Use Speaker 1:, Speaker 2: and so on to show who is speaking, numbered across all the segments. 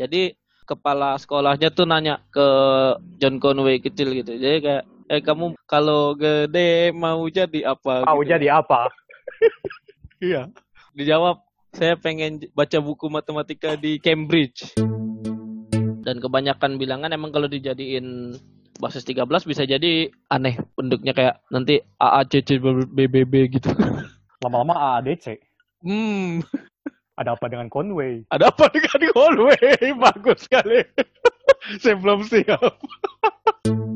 Speaker 1: Jadi kepala sekolahnya tuh nanya ke John Conway kecil gitu. Jadi kayak eh kamu kalau gede mau jadi apa?
Speaker 2: Mau
Speaker 1: gitu.
Speaker 2: jadi apa?
Speaker 1: Iya. Dijawab saya pengen baca buku matematika di Cambridge. Dan kebanyakan bilangan emang kalau dijadiin basis 13 bisa jadi aneh bentuknya kayak nanti AACC BBB gitu.
Speaker 2: Lama-lama AADC.
Speaker 1: Hmm,
Speaker 2: Ada apa dengan Conway?
Speaker 1: ada apa dengan Conway? Bagus sekali. Saya belum siap.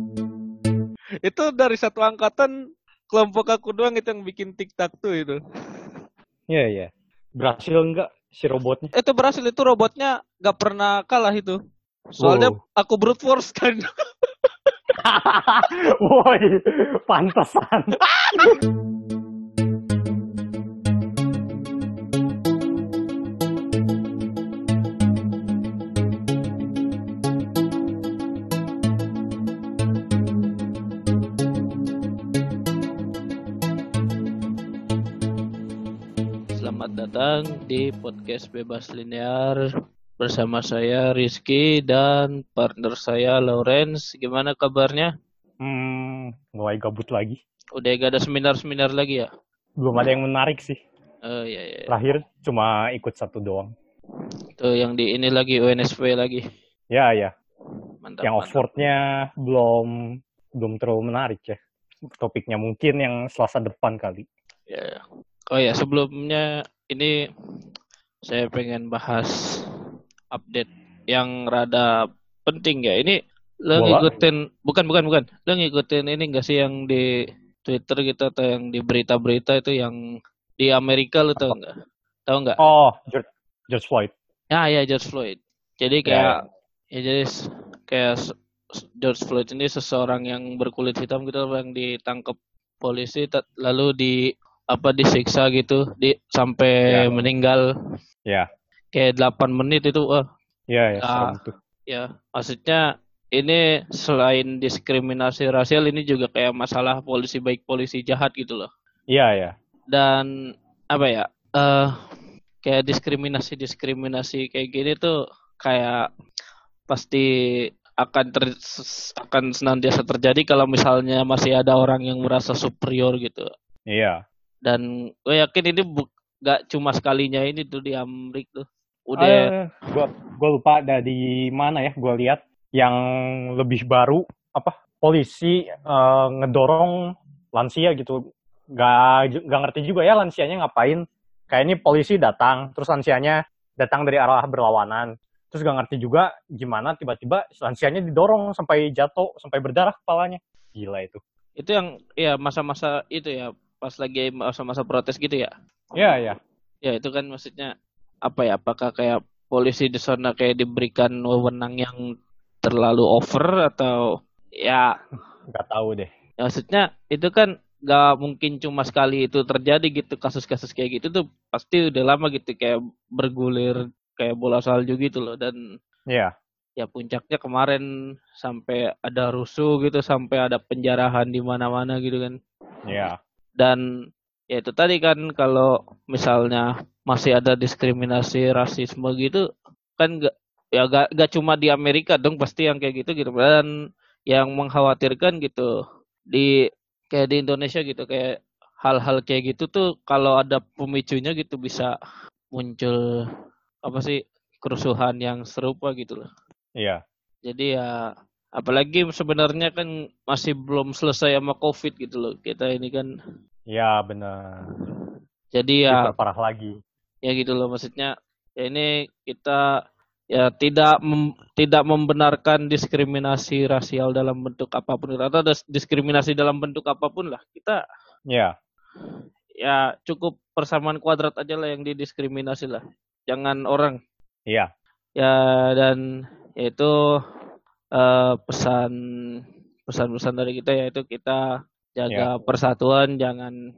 Speaker 1: itu dari satu angkatan kelompok aku doang itu yang bikin tiktok tuh itu.
Speaker 2: Iya, iya. Berhasil enggak si robotnya?
Speaker 1: Itu berhasil itu robotnya gak pernah kalah itu. Soalnya
Speaker 2: Wow.
Speaker 1: aku brute force kan.
Speaker 2: Woi, pantesan.
Speaker 1: Datang di podcast Bebas Linear bersama saya Rizky dan partner saya Lawrence. Gimana kabarnya?
Speaker 2: Hmm, mulai gabut lagi.
Speaker 1: Udah gak ada seminar-seminar lagi ya?
Speaker 2: Belum ada yang menarik sih.
Speaker 1: Oh iya iya.
Speaker 2: Terakhir cuma ikut satu doang.
Speaker 1: Tuh yang di ini lagi UNSW lagi.
Speaker 2: Ya, ya.
Speaker 1: Mantap.
Speaker 2: Yang. Oxfordnya belum belum terlalu menarik ya. Topiknya mungkin yang Selasa depan kali.
Speaker 1: Ya. Oh ya, sebelumnya ini saya pengen bahas update yang rada penting ya. Ini lo
Speaker 2: Bola?
Speaker 1: ngikutin bukan bukan bukan. Lo ngikutin ini enggak sih yang di Twitter gitu atau yang di berita-berita itu yang di Amerika lo tau nggak? Tahu nggak?
Speaker 2: Oh, George, George Floyd.
Speaker 1: Ya ya George Floyd. Jadi
Speaker 2: Ya,
Speaker 1: kayak ya, jadi kayak George Floyd ini seseorang yang berkulit hitam gitu yang ditangkap polisi lalu di apa disiksa gitu di sampai
Speaker 2: Ya.
Speaker 1: meninggal
Speaker 2: Ya,
Speaker 1: kayak 8 menit itu wah
Speaker 2: ya, ya,
Speaker 1: Ah.
Speaker 2: tuh.
Speaker 1: ya maksudnya ini selain diskriminasi rasial ini juga kayak masalah polisi baik polisi jahat gitu loh
Speaker 2: Iya, ya.
Speaker 1: dan apa ya eh kayak diskriminasi diskriminasi kayak gini tuh kayak pasti akan ter, akan senantiasa terjadi kalau misalnya masih ada orang yang merasa superior gitu
Speaker 2: Iya.
Speaker 1: Dan gue yakin ini bu, gak cuma sekalinya ini tuh di Amrik tuh. Udah.
Speaker 2: Eh, gua gua lupa ada di mana ya gua lihat. Yang lebih baru apa polisi eh, ngedorong lansia gitu. Gak, gak ngerti juga ya lansianya ngapain. Kayak ini polisi datang terus lansianya datang dari arah berlawanan. Terus gak ngerti juga gimana tiba-tiba lansianya didorong sampai jatuh sampai berdarah kepalanya. Gila itu.
Speaker 1: Itu yang ya masa-masa itu ya pas lagi masa-masa protes gitu ya?
Speaker 2: Ya ya
Speaker 1: ya itu kan maksudnya apa ya? Apakah kayak polisi di sana kayak diberikan wewenang yang terlalu over atau ya,
Speaker 2: nggak tahu deh.
Speaker 1: Ya maksudnya itu kan gak mungkin cuma sekali itu terjadi gitu kasus-kasus kayak gitu tuh pasti udah lama gitu kayak bergulir kayak bola salju gitu loh. Dan
Speaker 2: ya
Speaker 1: ya puncaknya kemarin sampai ada rusuh gitu sampai ada penjarahan di mana-mana gitu kan.
Speaker 2: Ya
Speaker 1: dan ya itu tadi kan kalau misalnya masih ada diskriminasi rasisme gitu kan gak ya gak, gak cuma di Amerika dong pasti yang kayak gitu gitu. Dan yang mengkhawatirkan gitu di kayak di Indonesia gitu kayak hal-hal kayak gitu tuh kalau ada pemicunya gitu bisa muncul apa sih kerusuhan yang serupa gitu loh.
Speaker 2: Ya
Speaker 1: jadi ya apalagi sebenarnya kan masih belum selesai sama covid gitu loh. Kita ini kan
Speaker 2: ya benar.
Speaker 1: Jadi ya
Speaker 2: parah lagi.
Speaker 1: Ya gitu loh maksudnya ya ini kita ya tidak mem- tidak membenarkan diskriminasi rasial dalam bentuk apa pun atau diskriminasi dalam bentuk apa pun lah. Kita
Speaker 2: ya.
Speaker 1: ya cukup persamaan kuadrat aja lah yang didiskriminasi lah. Jangan orang.
Speaker 2: Ya
Speaker 1: ya dan yaitu eh, pesan pesan-pesan dari kita yaitu kita jaga persatuan jangan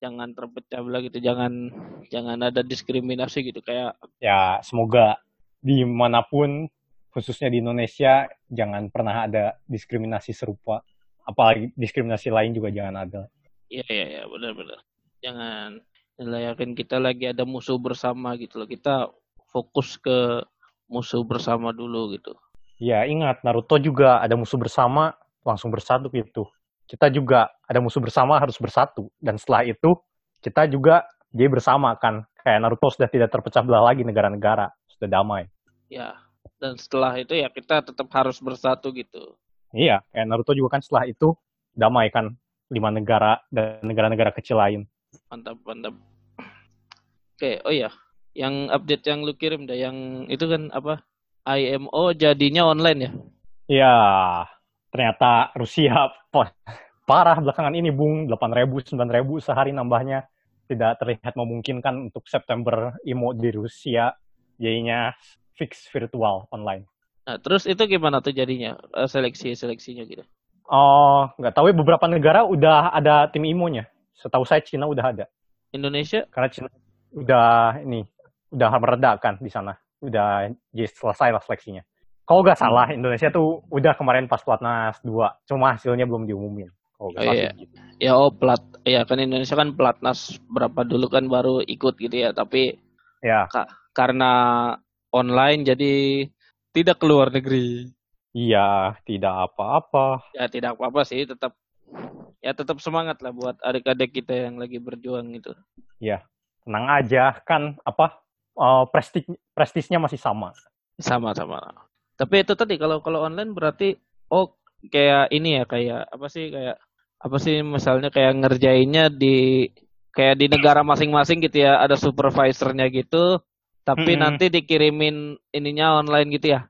Speaker 1: jangan terpecah belah gitu jangan jangan ada diskriminasi gitu kayak
Speaker 2: ya semoga di mana pun khususnya di Indonesia jangan pernah ada diskriminasi serupa apalagi diskriminasi lain juga jangan ada
Speaker 1: Iya iya iya benar-benar. Jangan yakin kita lagi ada musuh bersama gitu loh. Kita fokus ke musuh bersama dulu gitu.
Speaker 2: Ya ingat Naruto juga ada musuh bersama langsung bersatu gitu. Kita juga ada musuh bersama harus bersatu dan setelah itu kita juga dia bersama kan kayak Naruto sudah tidak terpecah belah lagi negara-negara sudah damai.
Speaker 1: Ya dan setelah itu ya kita tetap harus bersatu gitu.
Speaker 2: Iya kayak Naruto juga kan setelah itu damai kan lima negara dan negara-negara kecil lain.
Speaker 1: Mantap mantap. Oke oh ya yang update yang lu kirim dah yang itu kan apa IMO jadinya online ya?
Speaker 2: Iya, ternyata Rusia parah belakangan ini Bung, 8.000, 9.000 sehari nambahnya tidak terlihat memungkinkan untuk September IMO di Rusia, jadinya fix virtual online.
Speaker 1: Nah, terus itu gimana tuh jadinya eh, seleksi-seleksinya gitu?
Speaker 2: Oh, nggak tahu ya beberapa negara udah ada tim IMO-nya. Setahu saya Cina udah ada.
Speaker 1: Indonesia?
Speaker 2: Karena Cina udah ini udah meredakan di sana udah jadi selesai lah seleksinya. Kalau nggak salah hmm. Indonesia tuh udah kemarin pas pelatnas 2, cuma hasilnya belum diumumin.
Speaker 1: Oh, oh iya. Gitu. Ya oh plat ya kan Indonesia kan pelatnas berapa dulu kan baru ikut gitu ya, tapi
Speaker 2: ya
Speaker 1: ka karena online jadi tidak keluar negeri.
Speaker 2: Iya, tidak apa-apa.
Speaker 1: Ya tidak apa-apa sih, tetap ya tetap semangat lah buat adik-adik kita yang lagi berjuang itu.
Speaker 2: Iya, tenang aja kan apa uh, prestis prestisnya masih sama.
Speaker 1: Sama sama. Tapi itu tadi kalau kalau online berarti oh kayak ini ya kayak apa sih kayak apa sih misalnya kayak ngerjainnya di kayak di negara masing-masing gitu ya ada supervisornya gitu tapi -hmm. nanti dikirimin ininya online gitu ya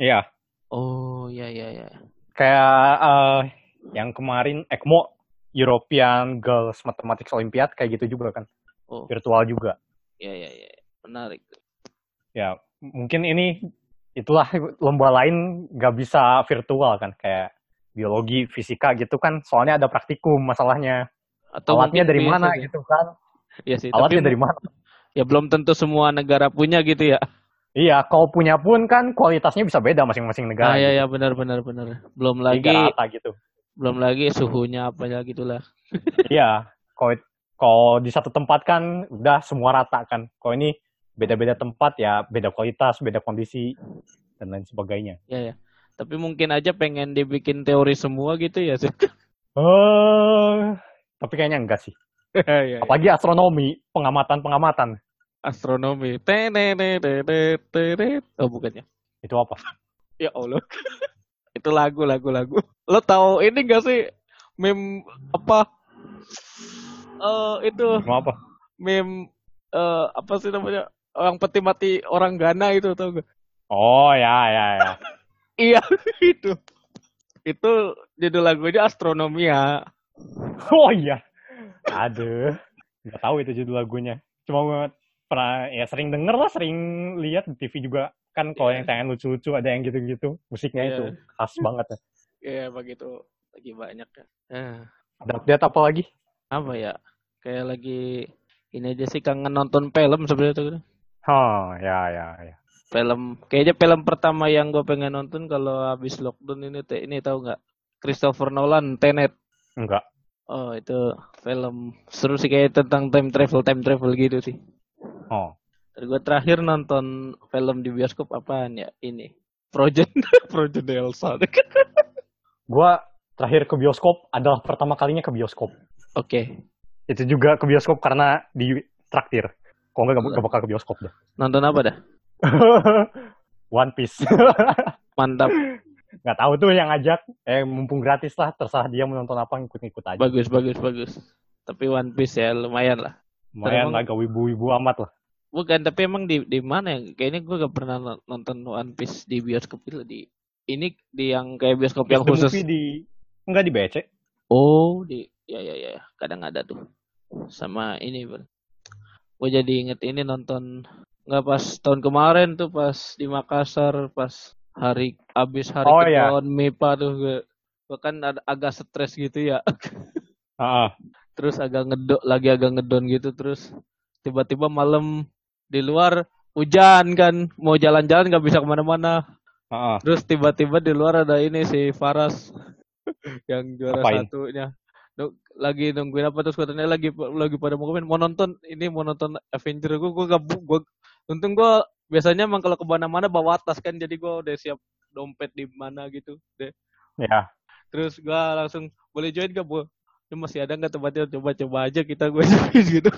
Speaker 2: iya
Speaker 1: oh iya iya iya
Speaker 2: kayak uh, yang kemarin ECMO European Girls Mathematics Olympiad kayak gitu juga kan oh. virtual juga
Speaker 1: iya iya iya menarik.
Speaker 2: Ya, mungkin ini itulah lomba lain nggak bisa virtual kan kayak biologi, fisika gitu kan soalnya ada praktikum masalahnya. Atau alatnya dari mana sih. gitu kan?
Speaker 1: Iya sih.
Speaker 2: Alatnya tapi, dari mana?
Speaker 1: Ya belum tentu semua negara punya gitu ya.
Speaker 2: Iya, kalau punya pun kan kualitasnya bisa beda masing-masing negara.
Speaker 1: Ah, iya, gitu. iya, benar, benar, benar. Belum lagi.
Speaker 2: rata gitu.
Speaker 1: Belum lagi suhunya apa ya gitulah.
Speaker 2: iya, kalau kalau di satu tempat kan udah semua rata kan. Kalau ini beda-beda tempat ya beda kualitas beda kondisi dan lain sebagainya.
Speaker 1: Ya ya tapi mungkin aja pengen dibikin teori semua gitu ya sih
Speaker 2: uh, tapi kayaknya enggak sih. Ya, ya. apalagi astronomi pengamatan pengamatan
Speaker 1: astronomi. Oh bukannya
Speaker 2: itu apa
Speaker 1: ya allah itu lagu lagu lagu lo tahu ini enggak sih. Meme apa? Uh, itu.
Speaker 2: Meme apa?
Speaker 1: Meme uh, apa sih namanya orang peti mati orang Ghana itu tau gak?
Speaker 2: Oh ya ya ya.
Speaker 1: iya itu. Itu judul lagunya Astronomia.
Speaker 2: Oh iya. Aduh. Gak tahu itu judul lagunya. Cuma pernah ya sering denger lah, sering lihat di TV juga kan kalau yeah. yang tayangan lucu-lucu ada yang gitu-gitu musiknya yeah. itu khas banget ya.
Speaker 1: Iya yeah, begitu lagi banyak ya.
Speaker 2: Uh. Ada update apa lagi?
Speaker 1: Apa ya? Kayak lagi ini aja sih kangen nonton film sebenarnya tuh.
Speaker 2: Oh, ya, ya, ya.
Speaker 1: Film, kayaknya film pertama yang gue pengen nonton kalau habis lockdown ini, ini tahu nggak? Christopher Nolan, Tenet.
Speaker 2: Enggak.
Speaker 1: Oh, itu film seru sih kayak tentang time travel, time travel gitu sih.
Speaker 2: Oh.
Speaker 1: Gue terakhir nonton film di bioskop apaan ya? Ini. Project Project Elsa.
Speaker 2: gue terakhir ke bioskop adalah pertama kalinya ke bioskop.
Speaker 1: Oke.
Speaker 2: Okay. Itu juga ke bioskop karena di traktir. Kok nggak gak bakal ke bioskop deh.
Speaker 1: Nonton apa dah?
Speaker 2: One Piece.
Speaker 1: Mantap.
Speaker 2: Nggak tahu tuh yang ngajak. Eh mumpung gratis lah, terserah dia mau nonton apa ngikut-ngikut aja.
Speaker 1: Bagus, bagus, bagus. Tapi One Piece ya lumayan lah.
Speaker 2: Lumayan lah, gak wibu-wibu amat lah.
Speaker 1: Bukan, tapi emang di di mana ya? Kayaknya gue gak pernah nonton One Piece di bioskop itu di ini di yang kayak bioskop yang khusus.
Speaker 2: di enggak di BC.
Speaker 1: Oh, di ya ya ya, kadang ada tuh. Sama ini, Bang gue jadi inget ini nonton nggak pas tahun kemarin tuh pas di Makassar pas hari abis hari oh, iya. MIPA tuh gue, gue kan ada, agak stres gitu ya
Speaker 2: uh.
Speaker 1: terus agak ngedok lagi agak ngedon gitu terus tiba-tiba malam di luar hujan kan mau jalan-jalan nggak bisa ke mana-mana
Speaker 2: uh.
Speaker 1: terus tiba-tiba di luar ada ini si Faras yang juara Apain? satunya lagi nungguin apa terus katanya lagi lagi pada mau komen mau nonton ini mau nonton Avenger. Gue gue gak gue untung gue biasanya emang kalau ke mana-mana bawa tas kan jadi gue udah siap dompet di mana gitu deh.
Speaker 2: Ya.
Speaker 1: terus gue langsung boleh join gak bu? Ini masih ada nggak tempatnya? Coba-coba aja kita gue gitu.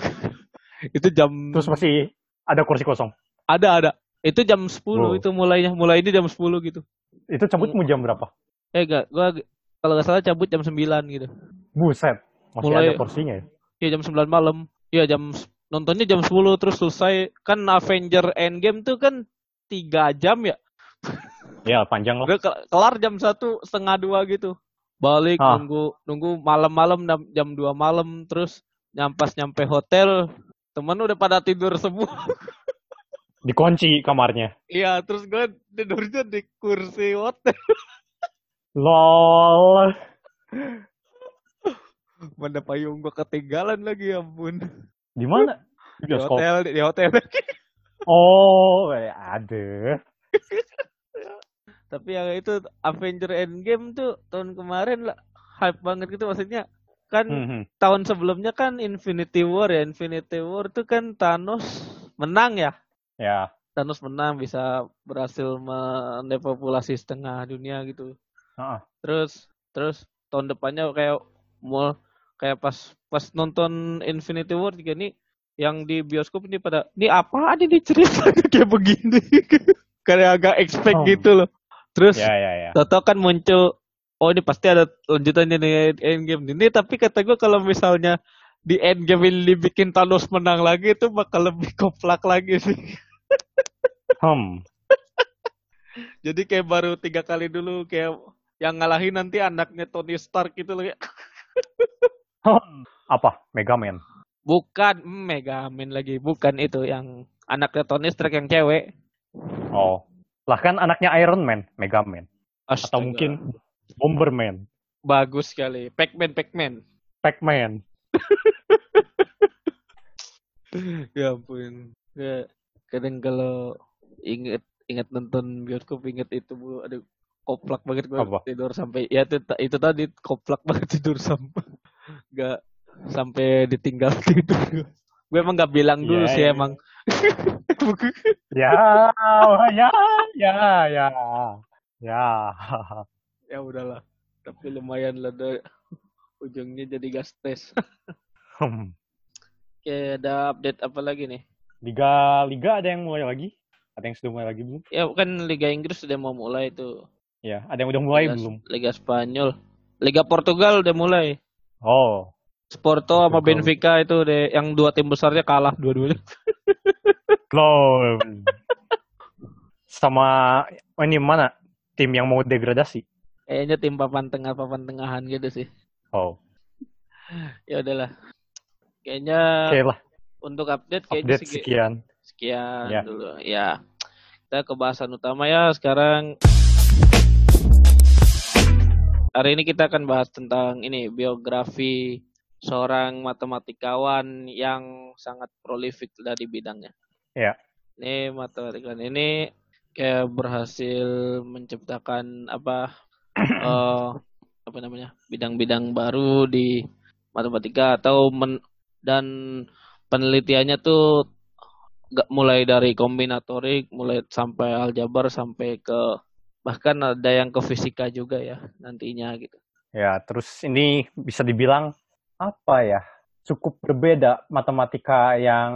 Speaker 1: Itu jam
Speaker 2: Terus masih ada kursi kosong.
Speaker 1: ada ada. Itu jam 10
Speaker 2: Wow.
Speaker 1: itu mulainya. Mulai ini jam 10 gitu.
Speaker 2: Itu cabut mau jam berapa?
Speaker 1: eh gak gue kalau nggak salah cabut jam 9 gitu
Speaker 2: Buset. Masih
Speaker 1: Mulai-
Speaker 2: ada kursinya ya.
Speaker 1: Iya jam 9 malam. Iya jam nontonnya jam 10 terus selesai kan Avenger Endgame tuh kan tiga jam ya.
Speaker 2: Ya, panjang lah.
Speaker 1: Kelar jam satu setengah dua gitu. Balik
Speaker 2: Ah.
Speaker 1: nunggu nunggu malam-malam jam- jam 2 malam terus nyampas nyampe hotel temen udah pada tidur semua.
Speaker 2: Dikunci kamarnya.
Speaker 1: Iya terus gue tidurnya di kursi hotel.
Speaker 2: LOL.
Speaker 1: Mana payung gue ketinggalan lagi ya ampun.
Speaker 2: Di mana? Di
Speaker 1: Di hotel di hotel.
Speaker 2: Oh, eh, ada.
Speaker 1: Tapi yang itu Avenger Endgame tuh tahun kemarin lah hype banget gitu maksudnya kan
Speaker 2: Hmm, hmm.
Speaker 1: tahun sebelumnya kan Infinity War ya Infinity War tuh kan Thanos menang ya
Speaker 2: Ya.
Speaker 1: Thanos menang bisa berhasil mendepopulasi setengah dunia gitu
Speaker 2: Heeh.
Speaker 1: terus terus tahun depannya kayak mau kayak pas pas nonton Infinity War juga nih yang di bioskop ini pada ini apa aja nih ceritanya kayak begini kayak agak expect
Speaker 2: Oh.
Speaker 1: gitu loh terus
Speaker 2: Ya, ya, ya.
Speaker 1: Toto kan muncul oh ini pasti ada lanjutannya nih endgame ini tapi kata gue kalau misalnya di endgame ini dibikin Thanos menang lagi itu bakal lebih koplak lagi sih
Speaker 2: Hmm.
Speaker 1: jadi kayak baru tiga kali dulu kayak yang ngalahin nanti anaknya Tony Stark gitu loh ya.
Speaker 2: Apa? Mega Man.
Speaker 1: bukan hmm, Mega Man lagi bukan itu yang anaknya Tony Stark yang cewek
Speaker 2: Oh. Lah kan anaknya Iron Man, Mega Man. Atau
Speaker 1: Astaga.
Speaker 2: mungkin Bomberman,
Speaker 1: bagus sekali Pac-Man Pac-Man
Speaker 2: Pac-Man.
Speaker 1: ya ampun ya kadang kalau inget inget nonton bioskop inget itu bu aduh koplak banget gue
Speaker 2: Apa?
Speaker 1: tidur sampai ya itu, itu tadi koplak banget tidur sampai nggak sampai ditinggal tidur gue emang nggak bilang dulu
Speaker 2: Iya,
Speaker 1: sih
Speaker 2: iya.
Speaker 1: emang
Speaker 2: Ya, ya, ya, ya. Ya.
Speaker 1: ya udahlah tapi lumayan lah deh. ujungnya jadi gas tes
Speaker 2: Hmm.
Speaker 1: oke ada update apa lagi nih
Speaker 2: Liga Liga ada yang mulai lagi? Ada yang sudah mulai lagi belum?
Speaker 1: ya kan Liga Inggris sudah mau mulai tuh
Speaker 2: Ya, ada yang udah mulai
Speaker 1: Liga,
Speaker 2: belum?
Speaker 1: Liga Spanyol Liga Portugal udah mulai
Speaker 2: Oh,
Speaker 1: Sporto sama. Benfica itu deh yang dua tim besarnya kalah dua-duanya.
Speaker 2: lol. Sama ini mana? Tim yang mau degradasi?
Speaker 1: Kayaknya tim papan tengah papan tengahan gitu sih.
Speaker 2: Oh,
Speaker 1: Ya udahlah. Kayaknya
Speaker 2: oke lah.
Speaker 1: untuk update kayaknya
Speaker 2: Update
Speaker 1: segi-
Speaker 2: sekian.
Speaker 1: sekian
Speaker 2: Ya.
Speaker 1: dulu. Ya. Kita ke bahasan utama ya sekarang. Hari ini kita akan bahas tentang ini biografi seorang matematikawan yang sangat prolifik di bidangnya.
Speaker 2: Ya.
Speaker 1: Ini matematikawan ini kayak berhasil menciptakan apa eh apa namanya bidang-bidang baru di matematika atau men- dan penelitiannya tuh nggak mulai dari kombinatorik, mulai sampai aljabar sampai ke bahkan ada yang ke fisika juga ya nantinya gitu.
Speaker 2: Ya, terus ini bisa dibilang apa ya? Cukup berbeda matematika yang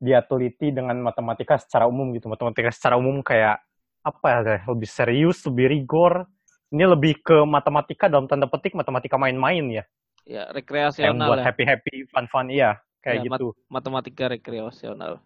Speaker 2: dia teliti dengan matematika secara umum gitu. Matematika secara umum kayak apa ya? Lebih serius, lebih rigor. Ini lebih ke matematika dalam tanda petik matematika main-main ya.
Speaker 1: Ya
Speaker 2: Yang
Speaker 1: rekreasional
Speaker 2: buat
Speaker 1: ya.
Speaker 2: happy-happy, fun-fun iya, kayak
Speaker 1: Ya,
Speaker 2: gitu.
Speaker 1: matematika rekreasional.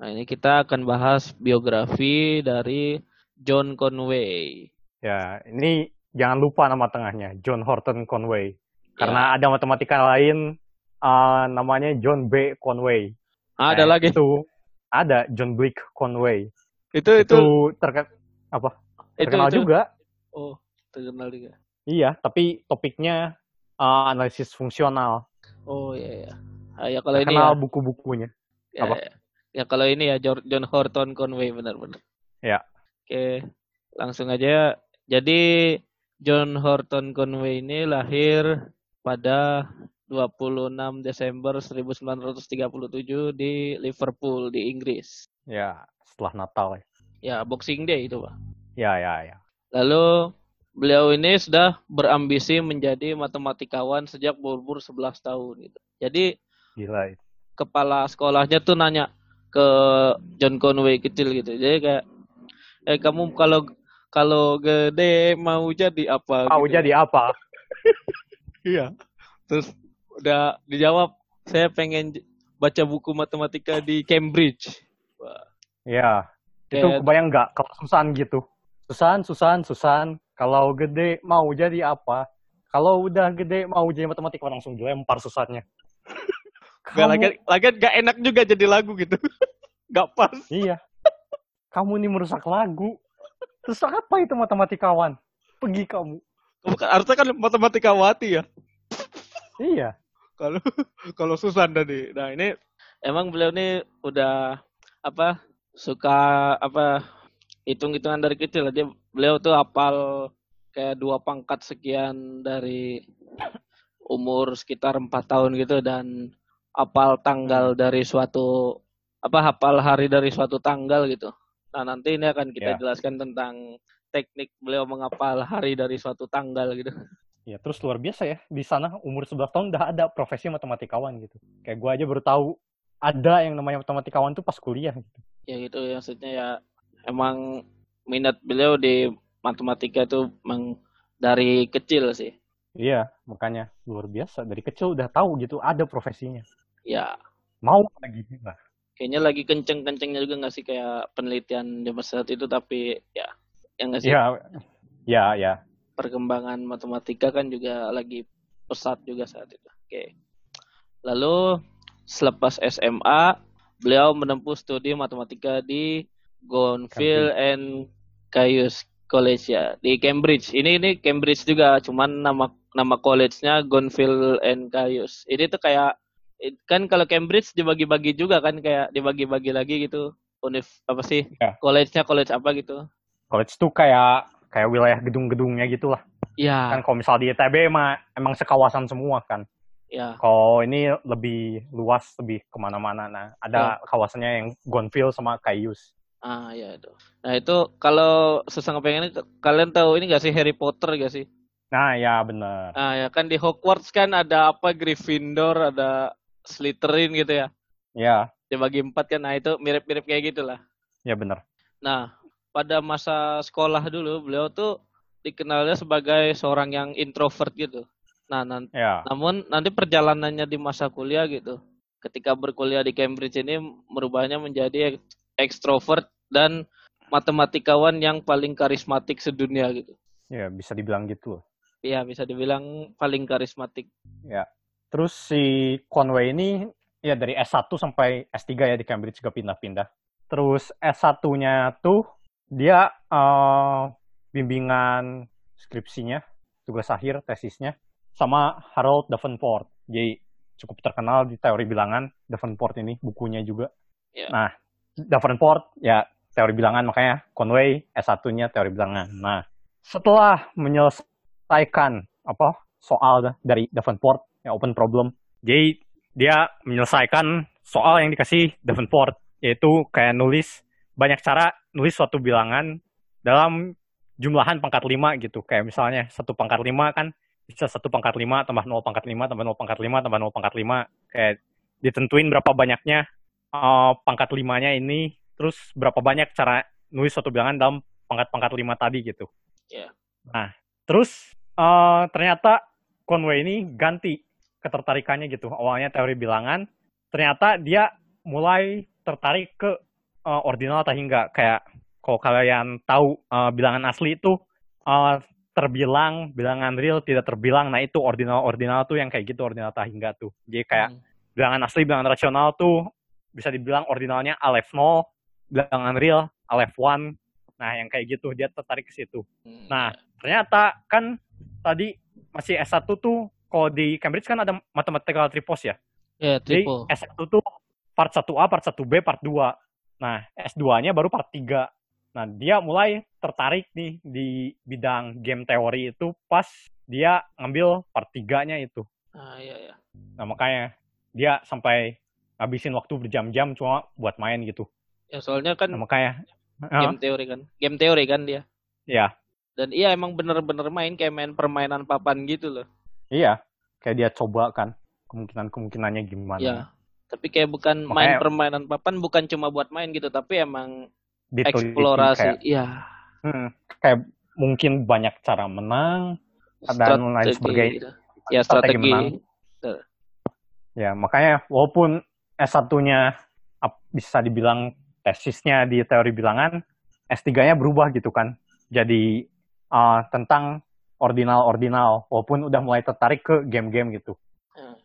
Speaker 1: Nah, ini kita akan bahas biografi dari John Conway.
Speaker 2: Ya, ini jangan lupa nama tengahnya, John Horton Conway.
Speaker 1: Ya.
Speaker 2: Karena ada matematika lain uh, namanya John B. Conway.
Speaker 1: Ah, ada
Speaker 2: Nah,
Speaker 1: lagi.
Speaker 2: Itu ada John Blake Conway.
Speaker 1: Itu itu
Speaker 2: Itu, terke- apa?
Speaker 1: itu,
Speaker 2: terkenal
Speaker 1: itu.
Speaker 2: juga.
Speaker 1: Oh, terkenal juga.
Speaker 2: Iya, tapi topiknya uh, analisis fungsional.
Speaker 1: Oh iya ya. Ah, ya kalau ini
Speaker 2: terkenal
Speaker 1: ya,
Speaker 2: buku-bukunya.
Speaker 1: ya,
Speaker 2: apa?
Speaker 1: ya. Ya, kalau ini ya John Horton Conway benar-benar.
Speaker 2: Ya.
Speaker 1: Oke, langsung aja. Jadi John Horton Conway ini lahir pada 26 Desember 1937 di Liverpool di Inggris.
Speaker 2: Ya, setelah Natal ya.
Speaker 1: Ya, Boxing Day itu, Pak.
Speaker 2: Ya, ya, ya.
Speaker 1: Lalu beliau ini sudah berambisi menjadi matematikawan sejak berumur 11 tahun gitu. Jadi
Speaker 2: Gila.
Speaker 1: kepala sekolahnya tuh nanya ke John Conway kecil gitu. Jadi kayak eh kamu kalau kalau gede mau jadi apa?
Speaker 2: Mau
Speaker 1: gitu.
Speaker 2: jadi apa?
Speaker 1: Iya. Terus udah dijawab saya pengen baca buku matematika di Cambridge. Wah,
Speaker 2: Ya, itu kebayang nggak kalau Susan gitu? Susan, Susan, Susan, kalau gede mau jadi apa? Kalau udah gede mau jadi matematikawan langsung dilempar Susannya.
Speaker 1: Gak lagi lagi gak enak juga jadi lagu gitu. gak pas.
Speaker 2: Iya. Kamu ini merusak lagu. Terus apa itu matematikawan? Pergi kamu.
Speaker 1: Kamu kan harusnya kan matematikawati ya.
Speaker 2: Iya.
Speaker 1: Kalau kalau Susan tadi. Nah, ini emang beliau ini udah apa suka apa hitung-hitungan dari kecil dia beliau tuh hafal kayak dua pangkat sekian dari umur sekitar empat tahun gitu dan hafal tanggal dari suatu apa hafal hari dari suatu tanggal gitu. Nah, nanti ini akan kita
Speaker 2: Ya.
Speaker 1: jelaskan tentang teknik beliau menghafal hari dari suatu tanggal gitu.
Speaker 2: Ya, terus luar biasa ya. Di sana umur 11 tahun udah ada profesi matematikawan gitu. Kayak gua aja baru tahu ada yang namanya matematikawan tuh pas kuliah gitu.
Speaker 1: ya gitu ya maksudnya ya emang minat beliau di matematika itu emang dari kecil sih
Speaker 2: Iya, makanya luar biasa. Dari kecil udah tahu gitu ada profesinya.
Speaker 1: ya
Speaker 2: Mau lagi. Nah,
Speaker 1: kayaknya lagi kenceng-kencengnya juga nggak sih kayak penelitian di saat itu tapi ya yang nggak sih
Speaker 2: ya, ya, ya.
Speaker 1: perkembangan matematika kan juga lagi pesat juga saat itu oke lalu selepas SMA beliau menempuh studi matematika di Gonville and Caius College ya di Cambridge. Ini ini Cambridge juga, cuman nama nama college-nya Gonville and Caius. Ini tuh kayak kan kalau Cambridge dibagi-bagi juga kan kayak dibagi-bagi lagi gitu. Univ apa sih?
Speaker 2: Ya.
Speaker 1: College-nya college apa gitu.
Speaker 2: College tuh kayak kayak wilayah gedung-gedungnya gitu lah.
Speaker 1: Ya,
Speaker 2: Kan kalau misal di ITB mah emang sekawasan semua kan.
Speaker 1: ya.
Speaker 2: Kalau ini lebih luas, lebih ke mana-mana. Nah, ada kawasannya yang Gonville sama Caius.
Speaker 1: Ah, ya itu. Nah, itu kalau susah pengen kalian tahu ini gak sih Harry Potter gak sih?
Speaker 2: Nah, ya bener.
Speaker 1: Ah, ya kan di Hogwarts kan ada apa Gryffindor, ada Slytherin gitu ya.
Speaker 2: Ya,
Speaker 1: Dibagi empat kan. Nah, itu mirip-mirip kayak gitulah.
Speaker 2: ya bener.
Speaker 1: Nah, pada masa sekolah dulu beliau tuh dikenalnya sebagai seorang yang introvert gitu. Nah, nan-
Speaker 2: Ya,
Speaker 1: namun nanti perjalanannya di masa kuliah gitu. Ketika berkuliah di Cambridge ini merubahnya menjadi ek- ekstrovert dan matematikawan yang paling karismatik sedunia gitu.
Speaker 2: ya bisa dibilang gitu.
Speaker 1: Iya, bisa dibilang paling karismatik.
Speaker 2: Ya. Terus si Conway ini ya dari S1 sampai S3 ya di Cambridge juga pindah-pindah. Terus S1-nya tuh dia eh, bimbingan skripsinya, tugas akhir tesisnya sama Harold Davenport. Jadi cukup terkenal di teori bilangan Davenport ini bukunya juga.
Speaker 1: Ya.
Speaker 2: Nah, Davenport ya teori bilangan makanya Conway S1-nya teori bilangan. Nah, setelah menyelesaikan apa soal dari Davenport yang open problem, jadi dia menyelesaikan soal yang dikasih Davenport yaitu kayak nulis banyak cara nulis suatu bilangan dalam jumlahan pangkat 5 gitu. Kayak misalnya satu pangkat 5 kan bisa satu pangkat 5 tambah 0 pangkat 5 tambah 0 pangkat 5 tambah 0 pangkat 5 kayak ditentuin berapa banyaknya eh, pangkat 5-nya ini terus berapa banyak cara nulis suatu bilangan dalam pangkat-pangkat 5 tadi gitu.
Speaker 1: Iya.
Speaker 2: Nah, terus eh, ternyata Conway ini ganti ketertarikannya gitu. Awalnya teori bilangan, ternyata dia mulai tertarik ke eh, ordinal atau hingga kayak kalau kalian tahu eh, bilangan asli itu eh, terbilang bilangan real tidak terbilang. Nah itu ordinal ordinal tuh yang kayak gitu ordinal tak hingga tuh. Jadi kayak
Speaker 1: Hmm.
Speaker 2: bilangan asli bilangan rasional tuh bisa dibilang ordinalnya alef 0 bilangan real alef 1 nah yang kayak gitu dia tertarik ke situ.
Speaker 1: Hmm,
Speaker 2: Nah, ternyata kan tadi masih S1 tuh kalau di Cambridge kan ada mathematical tripos ya.
Speaker 1: ya
Speaker 2: Jadi
Speaker 1: triple.
Speaker 2: S1 tuh part 1A, part 1B, part 2. Nah, S2-nya baru part 3. Nah, dia mulai tertarik nih di bidang game teori itu pas dia ngambil part 3-nya itu.
Speaker 1: Ah, iya ya.
Speaker 2: Nah, makanya dia sampai ngabisin waktu berjam-jam cuma buat main gitu.
Speaker 1: Ya soalnya kan
Speaker 2: Nah, makanya
Speaker 1: game teori kan. Game teori kan dia.
Speaker 2: ya
Speaker 1: Dan iya emang bener-bener main kayak main permainan papan gitu loh.
Speaker 2: Iya kayak dia coba kan kemungkinan kemungkinannya gimana
Speaker 1: Ya. Tapi kayak bukan main
Speaker 2: Makanya-
Speaker 1: permainan papan bukan cuma buat main gitu, tapi emang eksplorasi.
Speaker 2: kayak,
Speaker 1: Iya.
Speaker 2: hmm, kayak mungkin banyak cara menang dan lain
Speaker 1: Strategi
Speaker 2: sebagainya.
Speaker 1: gitu. Ya
Speaker 2: Strategi
Speaker 1: strategi.
Speaker 2: menang. ya makanya walaupun S1-nya ap- bisa dibilang tesisnya di teori bilangan S3-nya berubah gitu kan jadi uh, tentang ordinal-ordinal walaupun udah mulai tertarik ke game-game gitu.
Speaker 1: Nah,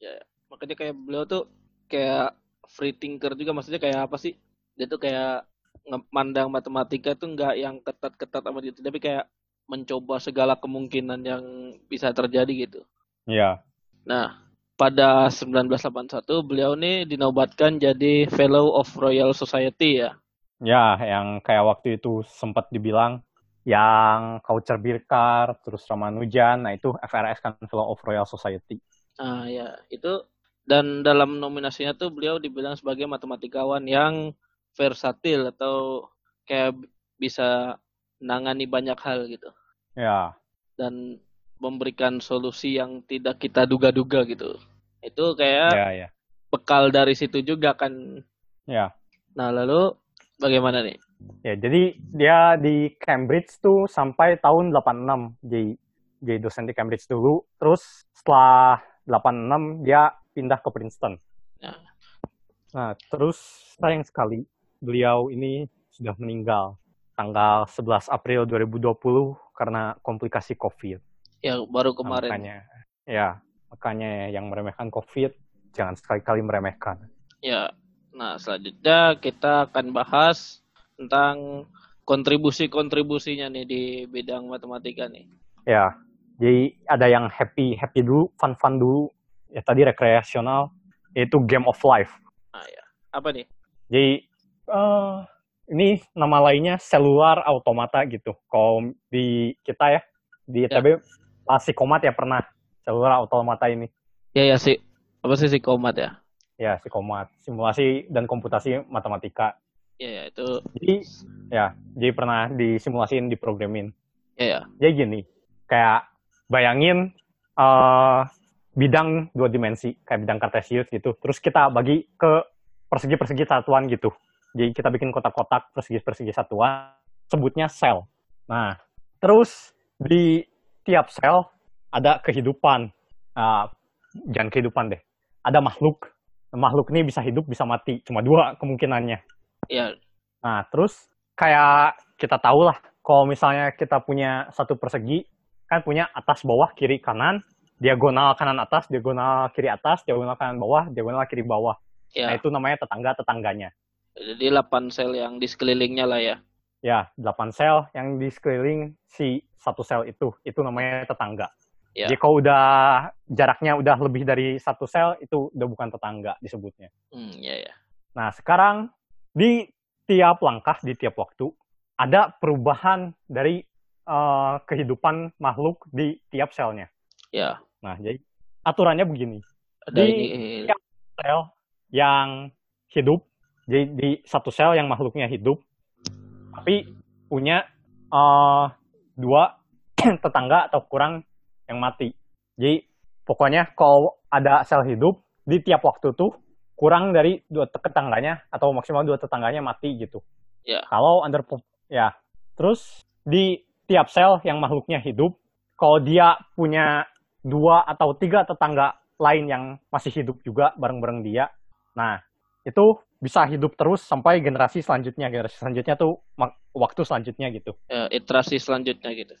Speaker 1: ya makanya kayak beliau tuh kayak free thinker juga maksudnya kayak apa sih? Dia tuh kayak memandang matematika tuh nggak yang ketat-ketat sama gitu tapi kayak mencoba segala kemungkinan yang bisa terjadi gitu.
Speaker 2: Ya
Speaker 1: nah pada 1981 beliau nih dinobatkan jadi Fellow of Royal Society ya.
Speaker 2: Ya yang kayak waktu itu sempat dibilang yang Kaucer Birkar terus Ramanujan nah itu FRS kan Fellow of Royal Society
Speaker 1: nah ya itu dan dalam nominasinya tuh beliau dibilang sebagai matematikawan yang versatil atau kayak bisa nangani banyak hal gitu
Speaker 2: ya
Speaker 1: dan memberikan solusi yang tidak kita duga-duga gitu. Itu kayak
Speaker 2: ya ya
Speaker 1: bekal dari situ juga kan.
Speaker 2: ya
Speaker 1: Nah, lalu bagaimana nih?
Speaker 2: Ya, jadi dia di Cambridge tuh sampai tahun 86. Jadi, jadi dosen di Cambridge dulu. Terus setelah 86 dia pindah ke Princeton.
Speaker 1: Ya.
Speaker 2: Nah, terus sayang sekali beliau ini sudah meninggal tanggal 11 April 2020 karena komplikasi COVID.
Speaker 1: Ya baru
Speaker 2: Nah,
Speaker 1: kemarin.
Speaker 2: makanya, ya, makanya yang meremehkan COVID jangan sekali-kali meremehkan.
Speaker 1: Ya. Nah, selanjutnya kita akan bahas tentang kontribusi-kontribusinya nih di bidang matematika nih.
Speaker 2: Ya, jadi ada yang happy happy dulu, fun fun dulu. Ya tadi rekreasional, yaitu game of life.
Speaker 1: Nah, ya. Apa nih?
Speaker 2: Jadi eh ini nama lainnya selular automata gitu. Kalau di kita ya di
Speaker 1: Ya.
Speaker 2: ITB masih komat ya pernah selular automata ini.
Speaker 1: Ya ya sih. Apa sih psikomat ya?
Speaker 2: Ya, psikomat, simulasi dan komputasi matematika.
Speaker 1: Ya ya itu.
Speaker 2: Jadi ya, jadi pernah disimulasiin, diprogramin.
Speaker 1: Ya ya.
Speaker 2: Jadi gini, kayak bayangin eh bidang dua dimensi, kayak bidang kartesius gitu. Terus kita bagi ke persegi-persegi satuan gitu. Jadi kita bikin kotak-kotak persegi-persegi satuan, sebutnya sel. Nah, terus di tiap sel ada kehidupan. Ah, jangan kehidupan deh. Ada makhluk. Makhluk ini bisa hidup, bisa mati. Cuma dua kemungkinannya.
Speaker 1: Ya.
Speaker 2: Nah, terus kayak kita tahu lah, kalau misalnya kita punya satu persegi, kan punya atas, bawah, kiri, kanan, diagonal kanan atas, diagonal kiri atas, diagonal kanan bawah, diagonal kiri bawah. Nah,
Speaker 1: Ya.
Speaker 2: itu namanya tetangga-tetangganya.
Speaker 1: Jadi 8 sel yang di sekelilingnya lah ya.
Speaker 2: Ya, 8 sel yang di sekeliling si satu sel itu, itu namanya tetangga.
Speaker 1: Ya.
Speaker 2: Jadi kalau udah jaraknya udah lebih dari satu sel, itu udah bukan tetangga disebutnya.
Speaker 1: Hmm, ya ya.
Speaker 2: Nah, sekarang di tiap langkah, di tiap waktu, ada perubahan dari eh, kehidupan makhluk di tiap selnya.
Speaker 1: Ya.
Speaker 2: Nah, jadi aturannya begini.
Speaker 1: Ada
Speaker 2: Di-
Speaker 1: ini
Speaker 2: ya. Sel yang hidup, jadi di satu sel yang makhluknya hidup, tapi punya eh, dua tetangga atau kurang yang mati. Jadi pokoknya kalau ada sel hidup, di tiap waktu tuh kurang dari dua tetangganya atau maksimal dua tetangganya mati gitu.
Speaker 1: Ya.
Speaker 2: Kalau under ya. Terus di tiap sel yang makhluknya hidup, kalau dia punya dua atau tiga tetangga lain yang masih hidup juga bareng-bareng dia, nah itu bisa hidup terus sampai generasi selanjutnya. Generasi selanjutnya tuh waktu selanjutnya gitu.
Speaker 1: ya, iterasi selanjutnya gitu.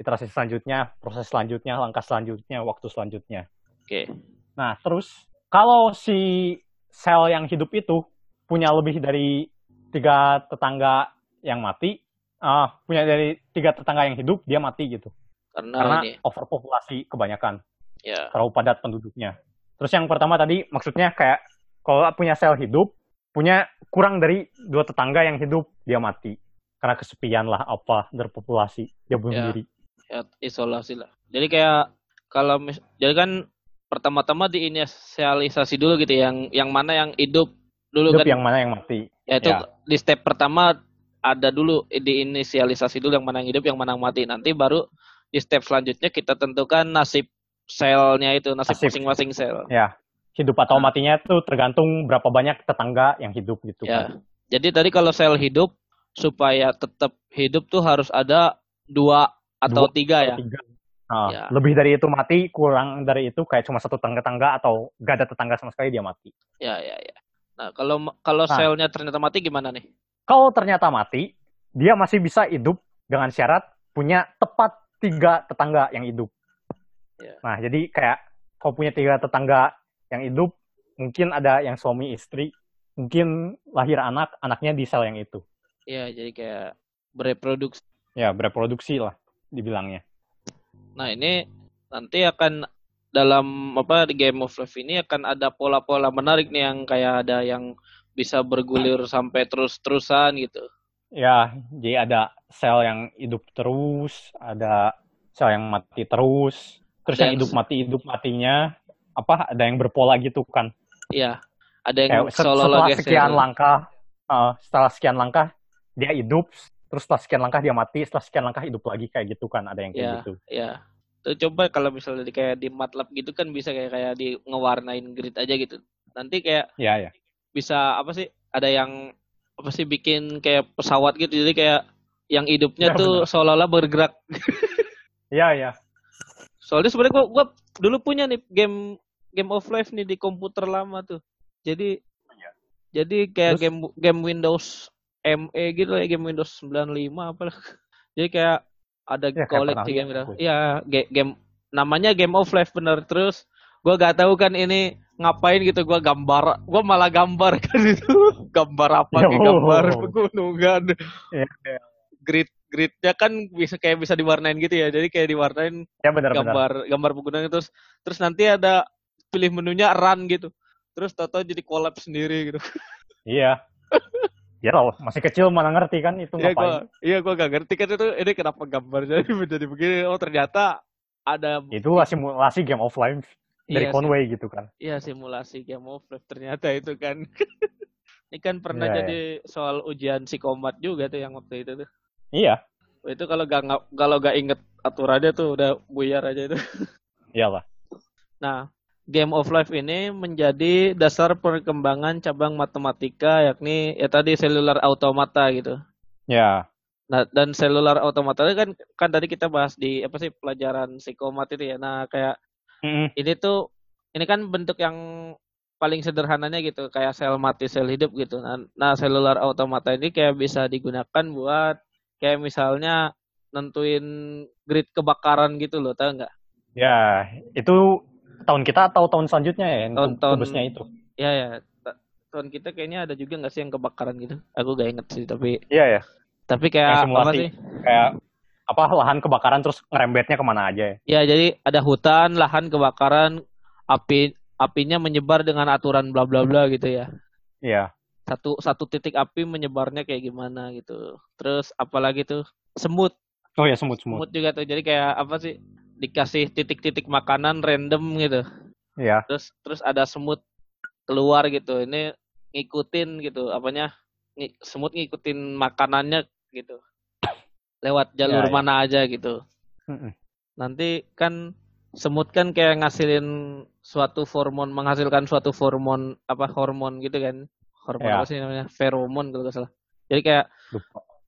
Speaker 2: Iterasi selanjutnya, proses selanjutnya, langkah selanjutnya, waktu selanjutnya.
Speaker 1: Oke.
Speaker 2: Nah, terus kalau si sel yang hidup itu punya lebih dari tiga tetangga yang mati, ah, punya dari tiga tetangga yang hidup, dia mati gitu.
Speaker 1: Karena,
Speaker 2: Karena
Speaker 1: ini
Speaker 2: overpopulasi kebanyakan,
Speaker 1: ya.
Speaker 2: terlalu padat penduduknya. Terus yang pertama tadi maksudnya kayak kalau punya sel hidup, punya kurang dari dua tetangga yang hidup, dia mati. Karena kesepian lah apa, berpopulasi, dia bunuh
Speaker 1: Ya.
Speaker 2: diri.
Speaker 1: ya isolasi lah. Jadi kayak kalau mis- jadi kan pertama-tama diinisialisasi dulu gitu yang yang mana yang hidup dulu
Speaker 2: Hidup
Speaker 1: kan
Speaker 2: yang mana yang mati.
Speaker 1: Ya itu
Speaker 2: Ya.
Speaker 1: di step pertama ada dulu diinisialisasi dulu yang mana yang hidup, yang mana yang mati. Nanti baru di step selanjutnya kita tentukan nasib selnya itu, nasib masing-masing sel.
Speaker 2: Ya, hidup atau
Speaker 1: Nah.
Speaker 2: matinya tuh tergantung berapa banyak tetangga yang hidup gitu
Speaker 1: Ya.
Speaker 2: kan.
Speaker 1: Jadi tadi kalau sel hidup supaya tetap hidup tuh harus ada dua atau
Speaker 2: Dua
Speaker 1: tiga ya.
Speaker 2: Tiga. Nah,
Speaker 1: Ya.
Speaker 2: Lebih dari itu mati, kurang dari itu kayak cuma satu tetangga-tetangga atau gak ada tetangga sama sekali dia mati.
Speaker 1: Ya, ya, ya. Nah, kalau kalau
Speaker 2: Nah.
Speaker 1: selnya ternyata mati gimana nih?
Speaker 2: Kalau ternyata mati, dia masih bisa hidup dengan syarat punya tepat tiga tetangga yang hidup.
Speaker 1: Ya.
Speaker 2: Nah, jadi kayak kalau punya tiga tetangga yang hidup, mungkin ada yang suami istri, mungkin lahir anak, anaknya di sel yang itu.
Speaker 1: Ya, jadi kayak bereproduksi.
Speaker 2: Ya, bereproduksi lah dibilangnya.
Speaker 1: Nah, ini nanti akan dalam apa di Game of Life ini akan ada pola-pola menarik nih yang kayak ada yang bisa bergulir sampai terus-terusan gitu.
Speaker 2: Ya, jadi ada sel yang hidup terus, ada sel yang mati terus, terus
Speaker 1: Ada
Speaker 2: yang
Speaker 1: yang
Speaker 2: hidup mati hidup matinya apa ada yang berpola gitu kan.
Speaker 1: Iya. Ada yang
Speaker 2: Kayak setelah sekian langkah, uh, setelah sekian langkah dia hidup, terus setelah sekian langkah dia mati, setelah sekian langkah hidup lagi kayak gitu kan, ada yang kayak
Speaker 1: Ya,
Speaker 2: gitu.
Speaker 1: ya. Tuh coba kalau misalnya di kayak di MATLAB gitu kan bisa kayak kayak di ngewarnain grid aja gitu. Nanti kayak
Speaker 2: Ya, ya.
Speaker 1: bisa apa sih? Ada yang apa sih bikin kayak pesawat gitu. Jadi kayak yang hidupnya
Speaker 2: Ya,
Speaker 1: tuh seolah-olah bergerak.
Speaker 2: Ya, ya.
Speaker 1: Soalnya sebenarnya gua, gua dulu punya nih game Game of Life nih di komputer lama tuh. Jadi jadi kayak
Speaker 2: Terus?
Speaker 1: game game Windows ME gitu ya, game Windows 95 apa. Jadi kayak ada
Speaker 2: Ya,
Speaker 1: koleksi game gitu. Iya, game namanya Game of Life bener terus gua gak tahu kan ini ngapain gitu gua gambar gua malah gambar kan itu gambar apa
Speaker 2: Ya,
Speaker 1: gambar pegunungan
Speaker 2: Ya, ya.
Speaker 1: grid gridnya kan bisa kayak bisa diwarnain gitu ya jadi kayak diwarnain
Speaker 2: Ya benar-benar.
Speaker 1: gambar gambar pegunungan terus terus nanti ada pilih menunya run gitu terus tahu jadi collab sendiri gitu
Speaker 2: Iya. Ya loh, masih kecil mana ngerti kan itu
Speaker 1: iya gua
Speaker 2: ngapain.
Speaker 1: iya gua gak ngerti kan itu ini kenapa gambar jadi menjadi begini oh ternyata ada
Speaker 2: Itu simulasi game of life dari
Speaker 1: iya,
Speaker 2: Conway gitu kan.
Speaker 1: Iya simulasi game of life ternyata itu kan. Ini kan pernah
Speaker 2: Iya,
Speaker 1: jadi soal ujian psikomat juga tuh yang waktu itu tuh.
Speaker 2: Iya,
Speaker 1: Itu kalau gak kalau gak inget aturannya tuh udah buyar aja itu.
Speaker 2: iyalah.
Speaker 1: Nah, game of life ini menjadi dasar perkembangan cabang matematika yakni ya tadi selular automata gitu.
Speaker 2: Ya,
Speaker 1: Nah, dan selular automata itu kan kan tadi kita bahas di apa sih pelajaran psikomat itu ya. Nah, kayak
Speaker 2: Mm-mm.
Speaker 1: ini tuh ini kan bentuk yang paling sederhananya gitu kayak sel mati sel hidup gitu nah, nah selular automata ini kayak bisa digunakan buat kayak misalnya nentuin grid kebakaran gitu loh tahu nggak
Speaker 2: ya itu tahun kita atau tahun selanjutnya ya yang
Speaker 1: Tahun-tahun-
Speaker 2: kubusnya itu.
Speaker 1: ya ya Ta- tahun kita kayaknya ada juga nggak sih yang kebakaran gitu aku gak inget sih tapi
Speaker 2: Iya ya,
Speaker 1: tapi kayak apa sih
Speaker 2: kayak apa lahan kebakaran terus ngerembetnya ke mana aja ya.
Speaker 1: ya jadi ada hutan lahan kebakaran api apinya menyebar dengan aturan bla bla bla gitu ya
Speaker 2: Iya,
Speaker 1: satu satu titik api menyebarnya kayak gimana gitu. Terus apalagi tuh semut,
Speaker 2: oh ya semut-semut.
Speaker 1: semut juga tuh. Jadi kayak apa sih? Dikasih titik-titik makanan random gitu.
Speaker 2: Iya,
Speaker 1: Terus terus ada semut keluar gitu. Ini ngikutin gitu apanya? Ngi- semut ngikutin makanannya gitu. Lewat jalur
Speaker 2: Ya, ya.
Speaker 1: mana aja gitu.
Speaker 2: Mm-mm.
Speaker 1: Nanti kan semut kan kayak ngasilin suatu hormon menghasilkan suatu hormon apa hormon gitu kan hormon
Speaker 2: Ya.
Speaker 1: apa sih namanya feromon kalau nggak salah jadi kayak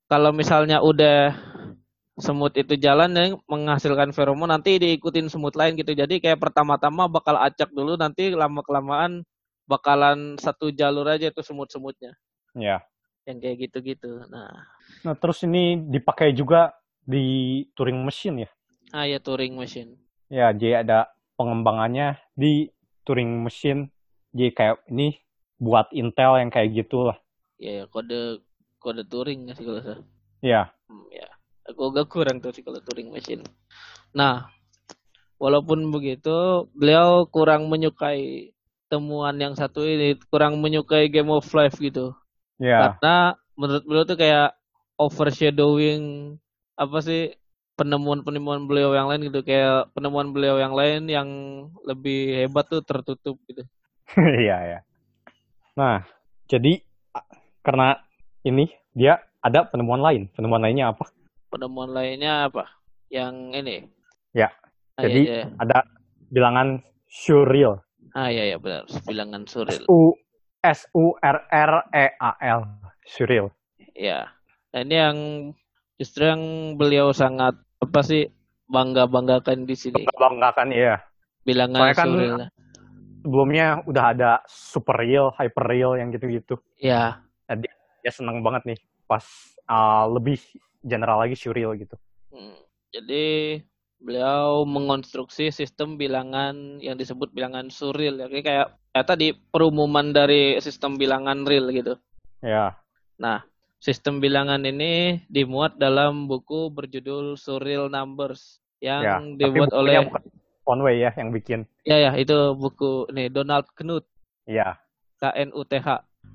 Speaker 1: kalau misalnya udah semut itu jalan yang menghasilkan feromon nanti diikutin semut lain gitu jadi kayak pertama-tama bakal acak dulu nanti lama kelamaan bakalan satu jalur aja tuh semut-semutnya
Speaker 2: Iya.
Speaker 1: yang kayak gitu-gitu nah
Speaker 2: Nah, terus ini dipakai juga di Turing Machine ya.
Speaker 1: ah ya Turing machine
Speaker 2: Ya, jadi ada pengembangannya di Turing Machine. Jadi kayak ini buat Intel yang kayak gitulah.
Speaker 1: ya, ya kode kode Turing nggak sih kalau saya
Speaker 2: Ya,
Speaker 1: Hmm, ya, aku agak kurang tuh sih kalau Turing Machine. Nah, walaupun begitu, beliau kurang menyukai temuan yang satu ini, kurang menyukai Game of Life gitu.
Speaker 2: ya,
Speaker 1: Karena menurut beliau tuh kayak overshadowing apa sih penemuan-penemuan beliau yang lain gitu, kayak penemuan beliau yang lain yang lebih hebat tuh tertutup gitu.
Speaker 2: Iya, ya. Nah, jadi karena ini dia ada penemuan lain. Penemuan lainnya apa?
Speaker 1: Penemuan lainnya apa? Yang ini.
Speaker 2: Ya.
Speaker 1: Ah,
Speaker 2: Jadi
Speaker 1: iya, iya.
Speaker 2: ada bilangan surreal.
Speaker 1: Ah iya ya benar, bilangan surreal.
Speaker 2: S U S U R R E A L. Surreal.
Speaker 1: Ya. Nah, ini yang justru yang beliau sangat apa sih bangga-banggakan di sini.
Speaker 2: Banggakan ya.
Speaker 1: Bilangan
Speaker 2: Soalnya kan
Speaker 1: surreal.
Speaker 2: Sebelumnya udah ada super real, hyper real yang gitu-gitu.
Speaker 1: Ya,
Speaker 2: Dia seneng banget nih pas uh, lebih general lagi surreal gitu.
Speaker 1: Hmm, Jadi beliau mengonstruksi sistem bilangan yang disebut bilangan surreal ya Kayak- kayak kayak tadi perumuman dari sistem bilangan real gitu.
Speaker 2: Ya.
Speaker 1: Nah, sistem bilangan ini dimuat dalam buku berjudul Surreal Numbers
Speaker 2: Ya.
Speaker 1: yang
Speaker 2: Tapi
Speaker 1: dibuat oleh
Speaker 2: bukan Conway ya yang bikin.
Speaker 1: ya ya itu buku nih Donald Knuth
Speaker 2: Iya.
Speaker 1: KNUTH.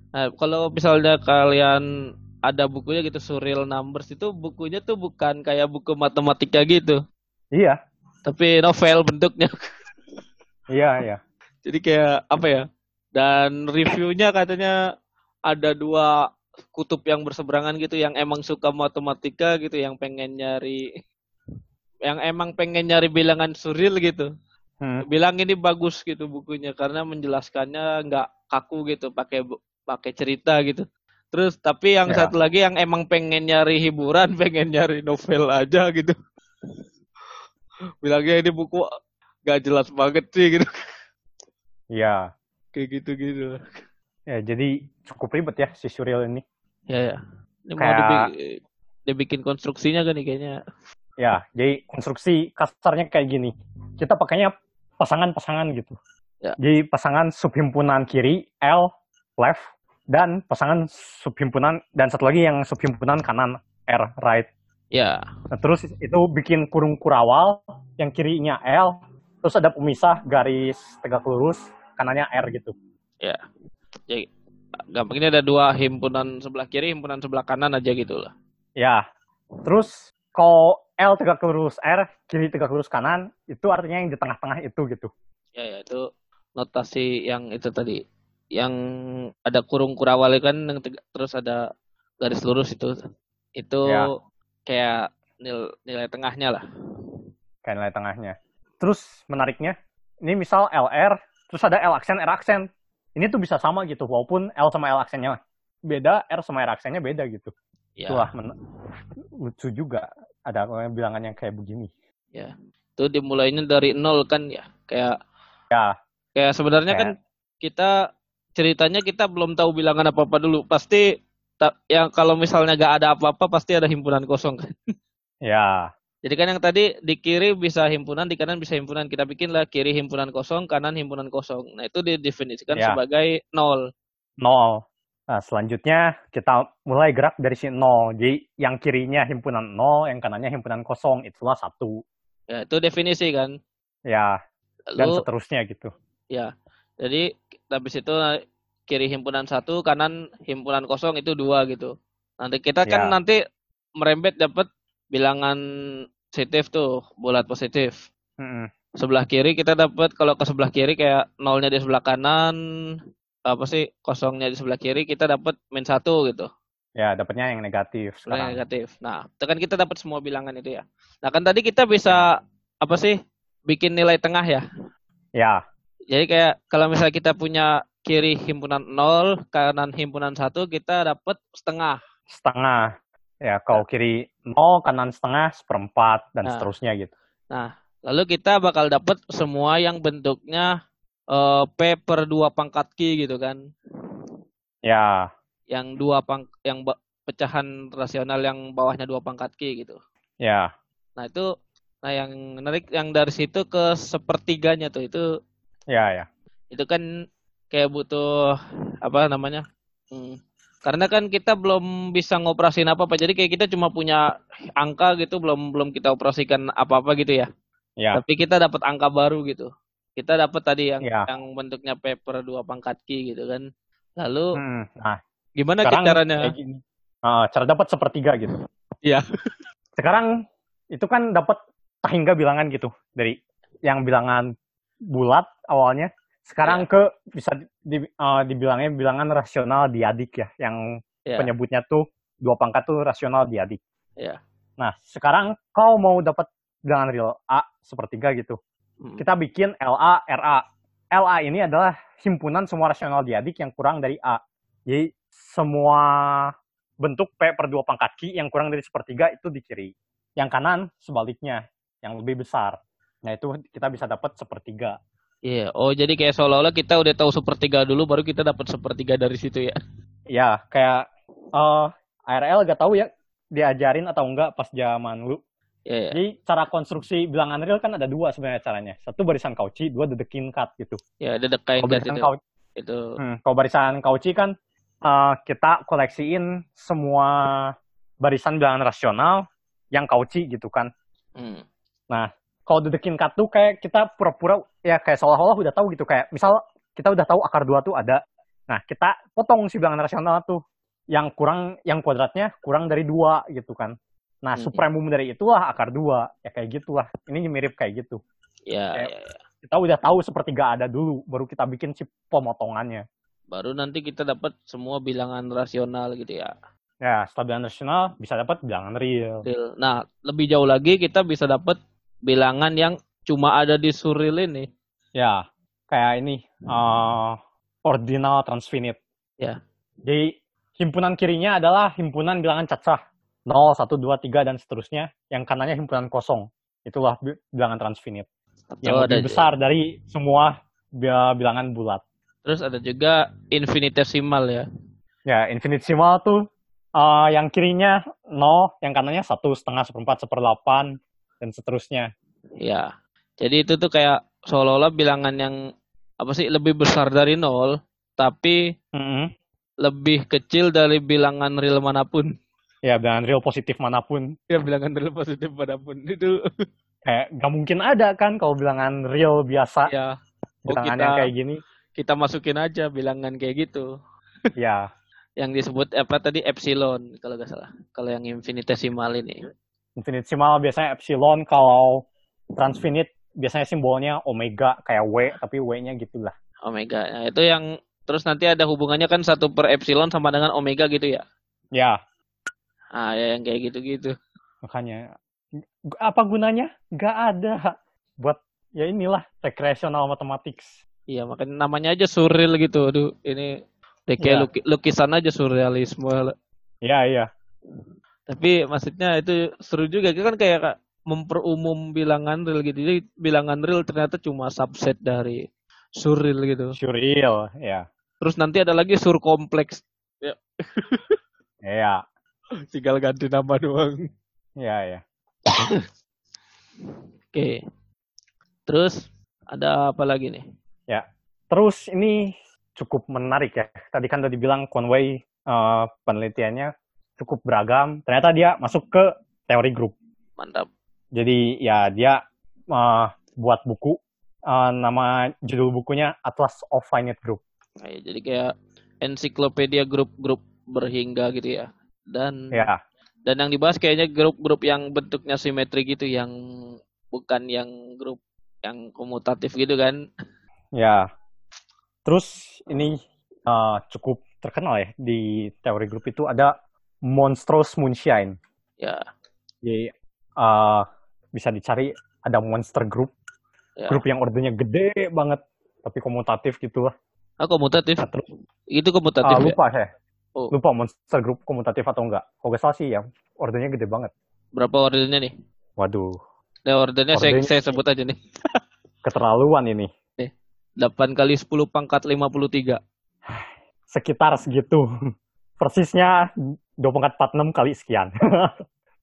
Speaker 1: Nah, kalau misalnya kalian ada bukunya gitu Surreal Numbers itu bukunya tuh bukan kayak buku matematika gitu,
Speaker 2: Iya.
Speaker 1: tapi novel bentuknya.
Speaker 2: Iya, iya.
Speaker 1: Jadi kayak apa ya? Dan reviewnya katanya ada dua kutub yang berseberangan gitu, yang emang suka matematika gitu, yang pengen nyari, yang emang pengen nyari bilangan surreal gitu.
Speaker 2: Hmm.
Speaker 1: Bilang ini bagus gitu bukunya karena menjelaskannya nggak kaku gitu, pakai pakai cerita gitu. Terus tapi yang
Speaker 2: Ya.
Speaker 1: satu lagi yang emang pengen nyari hiburan, pengen nyari novel aja gitu. Bilangnya ini buku gak jelas banget sih gitu.
Speaker 2: Iya.
Speaker 1: Kayak gitu-gitu.
Speaker 2: Ya, jadi cukup ribet ya si surreal ini.
Speaker 1: Ya, ya. Ini mau
Speaker 2: Kayak-
Speaker 1: dibi- dibikin konstruksinya kan nih kayaknya.
Speaker 2: Ya, jadi konstruksi kasarnya kayak gini. Kita pakainya pasangan-pasangan gitu.
Speaker 1: Ya.
Speaker 2: Jadi pasangan subhimpunan kiri L left dan pasangan subhimpunan dan satu lagi yang subhimpunan kanan R right.
Speaker 1: Ya,
Speaker 2: Nah, terus itu bikin kurung kurawal yang kirinya L, terus ada pemisah garis tegak lurus kanannya R gitu.
Speaker 1: ya. Jadi gampang ini ada dua himpunan sebelah kiri, himpunan sebelah kanan aja gitu lah.
Speaker 2: Ya. Terus kalau L tegak lurus R, kiri tegak lurus kanan, itu artinya yang di tengah-tengah itu gitu.
Speaker 1: Ya, ya itu notasi yang itu tadi. Yang ada kurung kurawal kan yang teg- terus ada garis lurus itu. Itu
Speaker 2: Ya.
Speaker 1: kayak nil, nilai tengahnya lah.
Speaker 2: kayak nilai tengahnya. Terus menariknya, ini misal LR, terus ada L aksen, R aksen. Ini tuh bisa sama gitu, walaupun L sama L aksennya beda, R sama R aksennya beda gitu.
Speaker 1: Ya,
Speaker 2: Itulah men- lucu juga ada bilangan yang kayak begini.
Speaker 1: itu dimulainya dari nol kan ya. Kayak
Speaker 2: Ya,
Speaker 1: Kayak sebenarnya
Speaker 2: Kayak-
Speaker 1: kan kita ceritanya kita belum tahu bilangan apa-apa dulu. Pasti yang kalau misalnya gak ada apa-apa pasti ada himpunan kosong kan.
Speaker 2: ya,
Speaker 1: Jadi kan yang tadi di kiri bisa himpunan, di kanan bisa himpunan. Kita bikinlah kiri himpunan kosong, kanan himpunan kosong. Nah, itu didefinisikan
Speaker 2: Ya.
Speaker 1: sebagai nol.
Speaker 2: nol. Nah, selanjutnya kita mulai gerak dari si nol. Jadi yang kirinya himpunan nol, yang kanannya himpunan kosong, itulah satu.
Speaker 1: Ya, itu definisi kan.
Speaker 2: Ya, dan
Speaker 1: Lalu
Speaker 2: seterusnya gitu.
Speaker 1: ya. Jadi habis itu kiri himpunan satu, kanan himpunan kosong itu dua gitu. Nanti kita kan
Speaker 2: Ya.
Speaker 1: nanti merembet dapat bilangan positif tuh, bulat positif.
Speaker 2: Mm-mm.
Speaker 1: Sebelah kiri kita dapat kalau ke sebelah kiri kayak nolnya di sebelah kanan, apa sih kosongnya di sebelah kiri kita dapat min satu gitu.
Speaker 2: Ya, dapatnya yang negatif sekarang.
Speaker 1: negatif. Nah, itu kan kita dapat semua bilangan itu ya. Nah, kan tadi kita bisa apa sih bikin nilai tengah ya.
Speaker 2: Ya,
Speaker 1: Jadi kayak kalau misalnya kita punya kiri himpunan 0, kanan himpunan 1, kita dapat setengah.
Speaker 2: setengah. Ya, kalau kiri nol, kanan setengah, seperempat, dan
Speaker 1: Nah.
Speaker 2: seterusnya gitu.
Speaker 1: Lalu kita bakal dapat semua yang bentuknya eh, P per 2 pangkat Q gitu kan.
Speaker 2: Ya,
Speaker 1: Yang dua pang yang pecahan rasional yang bawahnya dua pangkat Q gitu.
Speaker 2: ya,
Speaker 1: Nah, itu nah yang menarik yang dari situ ke sepertiganya tuh itu
Speaker 2: ya, ya.
Speaker 1: itu kan kayak butuh apa namanya Hmm, karena kan kita belum bisa ngoperasin apa apa jadi kayak kita cuma punya angka gitu belum belum kita operasikan apa apa gitu ya
Speaker 2: Ya,
Speaker 1: tapi kita dapat angka baru gitu kita dapat tadi yang
Speaker 2: Ya.
Speaker 1: yang bentuknya paper dua pangkat ki gitu kan lalu
Speaker 2: Hmm, Nah,
Speaker 1: gimana
Speaker 2: sekarang
Speaker 1: caranya
Speaker 2: kayak gini. Ah, cara dapat sepertiga gitu.
Speaker 1: Iya.
Speaker 2: Sekarang itu kan dapat hingga bilangan gitu dari yang bilangan bulat awalnya. Sekarang
Speaker 1: Iya.
Speaker 2: ke bisa di, ah, dibilangnya bilangan rasional diadik ya, yang
Speaker 1: Ya.
Speaker 2: penyebutnya tuh dua pangkat tuh rasional diadik.
Speaker 1: Ya.
Speaker 2: Nah, sekarang kau mau dapat bilangan real A sepertiga gitu.
Speaker 1: Hmm.
Speaker 2: Kita bikin LA, RA. LA ini adalah himpunan semua rasional diadik yang kurang dari A. Jadi semua bentuk P per dua pangkat Q yang kurang dari sepertiga itu di kiri. Yang kanan sebaliknya, yang lebih besar. Nah itu kita bisa dapat sepertiga.
Speaker 1: Iya. Oh, jadi kayak seolah-olah kita udah tahu sepertiga dulu baru kita dapat sepertiga dari situ ya.
Speaker 2: Ya, kayak eh ARL gak tahu ya diajarin atau enggak pas zaman dulu.
Speaker 1: Iya, iya.
Speaker 2: Jadi cara konstruksi bilangan real kan ada dua sebenarnya caranya. Satu barisan Cauchy, dua dedekin cut gitu.
Speaker 1: Ya, dekain
Speaker 2: Kalau
Speaker 1: kat
Speaker 2: barisan
Speaker 1: itu.
Speaker 2: Cauchy,
Speaker 1: Itu.
Speaker 2: hmm, kalau barisan Cauchy kan eh, kita koleksiin semua barisan bilangan rasional yang Cauchy gitu kan.
Speaker 1: Hmm.
Speaker 2: Kalau dedekin cut tuh kayak kita pura-pura ya kayak seolah-olah udah tahu gitu kayak misal kita udah tahu akar dua tuh ada. Nah kita potong si bilangan rasional tuh yang kurang yang kuadratnya kurang dari dua gitu kan. Nah
Speaker 1: Hmm.
Speaker 2: supremum dari itulah akar dua ya kayak gitulah. Ini mirip kayak gitu.
Speaker 1: Ya,
Speaker 2: Kayak-
Speaker 1: ya, ya.
Speaker 2: kita udah tahu sepertiga ada dulu, baru kita bikin si pemotongannya.
Speaker 1: Baru nanti kita dapat semua bilangan rasional gitu ya.
Speaker 2: Ya, setelah bilangan rasional bisa dapat bilangan real.
Speaker 1: Real. Nah, lebih jauh lagi kita bisa dapat bilangan yang cuma ada di surreal ini.
Speaker 2: Ya, kayak ini eh, ordinal transfinite.
Speaker 1: Ya.
Speaker 2: Jadi himpunan kirinya adalah himpunan bilangan cacah 0, 1, 2, 3 dan seterusnya. Yang kanannya himpunan kosong. Itulah bi- bilangan transfinite. Yang
Speaker 1: Atau
Speaker 2: lebih
Speaker 1: ada
Speaker 2: besar dari semua bi- bilangan bulat.
Speaker 1: Terus ada juga infinitesimal ya.
Speaker 2: Ya, infinitesimal tuh eh, yang kirinya 0, yang kanannya satu setengah, seperempat, seperdelapan, dan seterusnya.
Speaker 1: Ya. Jadi itu tuh kayak seolah-olah bilangan yang apa sih lebih besar dari nol, tapi
Speaker 2: Mm-mm.
Speaker 1: lebih kecil dari bilangan real mana pun.
Speaker 2: Ya, bilangan real positif mana pun.
Speaker 1: Ya bilangan real positif mana pun itu.
Speaker 2: Kayak nggak mungkin ada kan kalau bilangan real biasa,
Speaker 1: ya. Oh,
Speaker 2: bilangan
Speaker 1: kita-
Speaker 2: yang kayak gini.
Speaker 1: Kita masukin aja bilangan kayak gitu.
Speaker 2: Ya,
Speaker 1: Yang disebut apa tadi epsilon kalau nggak salah. Kalau yang infinitesimal ini.
Speaker 2: Infinitesimal biasanya epsilon, kalau transfinite biasanya simbolnya omega, kayak W, tapi W-nya gitulah.
Speaker 1: Omega. Nah, itu yang terus nanti ada hubungannya kan satu per epsilon sama dengan omega gitu ya.
Speaker 2: Ya,
Speaker 1: Ah, ya yang kayak gitu-gitu.
Speaker 2: makanya g- apa gunanya? Nggak ada. Buat ya inilah recreational mathematics.
Speaker 1: Iya, makanya namanya aja surreal gitu. Aduh, ini kayak
Speaker 2: Iya.
Speaker 1: luki- lukisan aja surrealisme.
Speaker 2: Ya, iya.
Speaker 1: Tapi maksudnya itu seru juga kan kayak ka- memperumum bilangan real gitu. Jadi bilangan real ternyata cuma subset dari surreal gitu.
Speaker 2: Surreal, ya.
Speaker 1: Terus nanti ada lagi surkompleks.
Speaker 2: Ya,
Speaker 1: Tinggal ganti nama doang.
Speaker 2: ya, ya.
Speaker 1: Oke. Terus ada apa lagi nih?
Speaker 2: Terus ini cukup menarik ya. Tadi kan udah dibilang Conway eh, penelitiannya cukup beragam. Ternyata dia masuk ke teori grup.
Speaker 1: Mantap.
Speaker 2: Jadi ya dia eh, buat buku eh, nama judul bukunya Atlas of Finite Group.
Speaker 1: Nah, ya, jadi kayak ensiklopedia grup-grup berhingga gitu ya. Dan
Speaker 2: Ya,
Speaker 1: dan yang dibahas kayaknya grup-grup yang bentuknya simetri gitu yang bukan yang grup yang komutatif gitu kan.
Speaker 2: ya. Terus ini eh, cukup terkenal ya di teori grup itu ada monstrous moonshine.
Speaker 1: Ya,
Speaker 2: Jadi eh, bisa dicari ada monster group,
Speaker 1: ya.
Speaker 2: grup yang ordernya gede banget tapi komutatif gitu lah.
Speaker 1: Ah, komutatif.
Speaker 2: Nah, terus
Speaker 1: Itu komutatif ya.
Speaker 2: lupa saya.
Speaker 1: Oh.
Speaker 2: Lupa monster group komutatif atau enggak. Kalau nggak salah sih ya, ordernya gede banget.
Speaker 1: Berapa ordernya nih?
Speaker 2: Waduh,
Speaker 1: Nah, ordernya saya,
Speaker 2: Ordernya-
Speaker 1: saya sebut aja nih.
Speaker 2: keterlaluan ini.
Speaker 1: 8 kali 10 pangkat 53.
Speaker 2: Sekitar segitu. Persisnya 2 pangkat 46 kali sekian.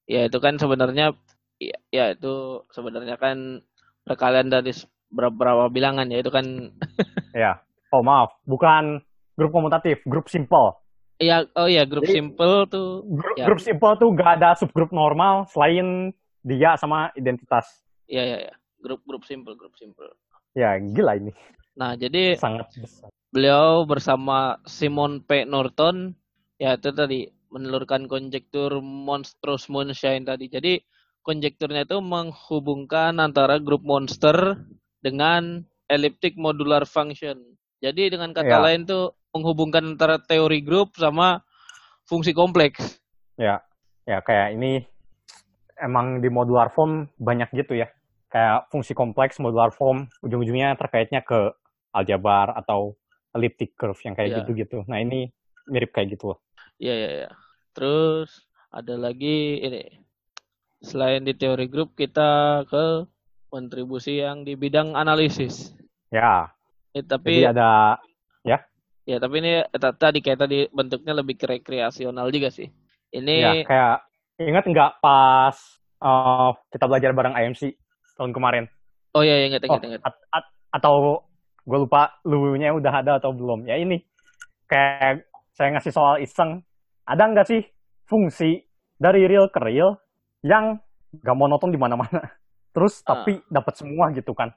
Speaker 1: Ya, itu kan sebenarnya ya, ya itu sebenarnya kan perkalian dari beberapa bilangan ya itu kan
Speaker 2: ya. Oh maaf, bukan grup komutatif, grup simple.
Speaker 1: ya oh ya grup
Speaker 2: Jadi-
Speaker 1: simple tuh
Speaker 2: Grup,
Speaker 1: Ya.
Speaker 2: grup simple tuh nggak ada subgrup normal selain dia sama identitas.
Speaker 1: ya ya ya grup-grup simple grup simple.
Speaker 2: Ya gila ini,
Speaker 1: Nah, jadi
Speaker 2: sangat besar.
Speaker 1: beliau bersama Simon P. Norton ya itu tadi menelurkan konjektur monstrous moonshine tadi. Jadi konjekturnya itu menghubungkan antara grup monster dengan elliptic modular function. Jadi dengan kata
Speaker 2: Ya.
Speaker 1: lain tuh menghubungkan antara teori grup sama fungsi kompleks.
Speaker 2: Ya, ya kayak ini emang di modular form banyak gitu ya. Kayak fungsi kompleks modular form ujung-ujungnya terkaitnya ke aljabar atau elliptic curve yang kayak
Speaker 1: Iya.
Speaker 2: gitu-gitu. Nah ini mirip kayak gitu loh.
Speaker 1: Iya, iya, iya. Terus ada lagi ini. Selain di teori grup, kita ke kontribusi yang di bidang analisis.
Speaker 2: Ya,
Speaker 1: Eh, tapi
Speaker 2: jadi ada
Speaker 1: ya tapi ini t- tadi kayak tadi bentuknya lebih ke rekreasional juga sih.
Speaker 2: ya
Speaker 1: Ini
Speaker 2: kayak ingat nggak pas eh, kita belajar bareng IMC tahun kemarin?
Speaker 1: oh iya iya, ingat
Speaker 2: Oh,
Speaker 1: ingat ingat.
Speaker 2: at- at- atau gue lupa lunya udah ada atau belum. Ya ini kayak saya ngasih soal iseng, ada nggak sih fungsi dari real ke real yang gak monoton di mana-mana? Terus
Speaker 1: Ah.
Speaker 2: tapi dapat semua gitu kan?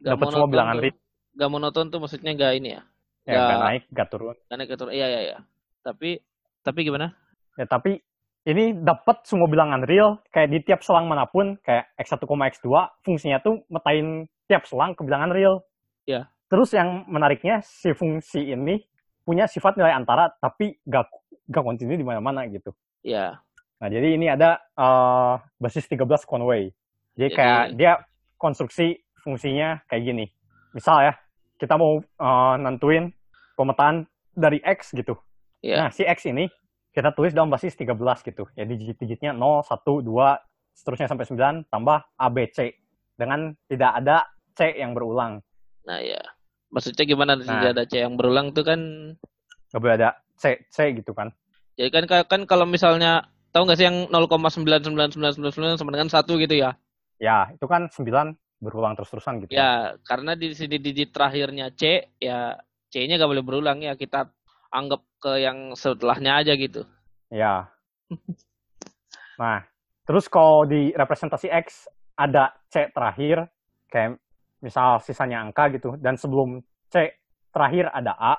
Speaker 1: Gak
Speaker 2: Dapat semua bilangan
Speaker 1: tuh.
Speaker 2: real,
Speaker 1: Gak monoton tuh maksudnya gak ini ya.
Speaker 2: ya
Speaker 1: nggak
Speaker 2: naik, nggak turun.
Speaker 1: Gak naik ke turun. Iya iya iya. Tapi tapi gimana?
Speaker 2: Ya tapi ini dapat semua bilangan real kayak di tiap selang mana pun kayak x1, x2 fungsinya tuh metain tiap selang ke bilangan real.
Speaker 1: Ya.
Speaker 2: Terus yang menariknya si fungsi ini punya sifat nilai antara tapi gak gak kontinu di mana-mana gitu.
Speaker 1: Ya.
Speaker 2: Nah, jadi ini ada eh, basis 13 Conway. Jadi
Speaker 1: Jadi-
Speaker 2: kayak dia konstruksi fungsinya kayak gini. Misal ya, kita mau eh, nentuin pemetaan dari X gitu.
Speaker 1: Ya.
Speaker 2: Nah, si X ini kita tulis dalam basis 13 gitu. Ya digit-digitnya 0, 1, 2, seterusnya sampai 9 tambah ABC dengan tidak ada C yang berulang.
Speaker 1: Nah ya. Maksudnya gimana
Speaker 2: Nah.
Speaker 1: tidak ada C yang berulang tuh kan
Speaker 2: Nggak boleh ada C, C gitu kan.
Speaker 1: Jadi kan kan kalau misalnya tahu nggak sih yang 0,99999 sama dengan satu gitu ya?
Speaker 2: Ya, itu kan 9 berulang terus-terusan gitu.
Speaker 1: Ya, karena di sini digit terakhirnya C, ya C-nya nggak boleh berulang ya. Kita anggap ke yang setelahnya aja gitu.
Speaker 2: Ya. Nah, terus kalau di representasi X ada C terakhir, kayak misal sisanya angka gitu, dan sebelum C terakhir ada A,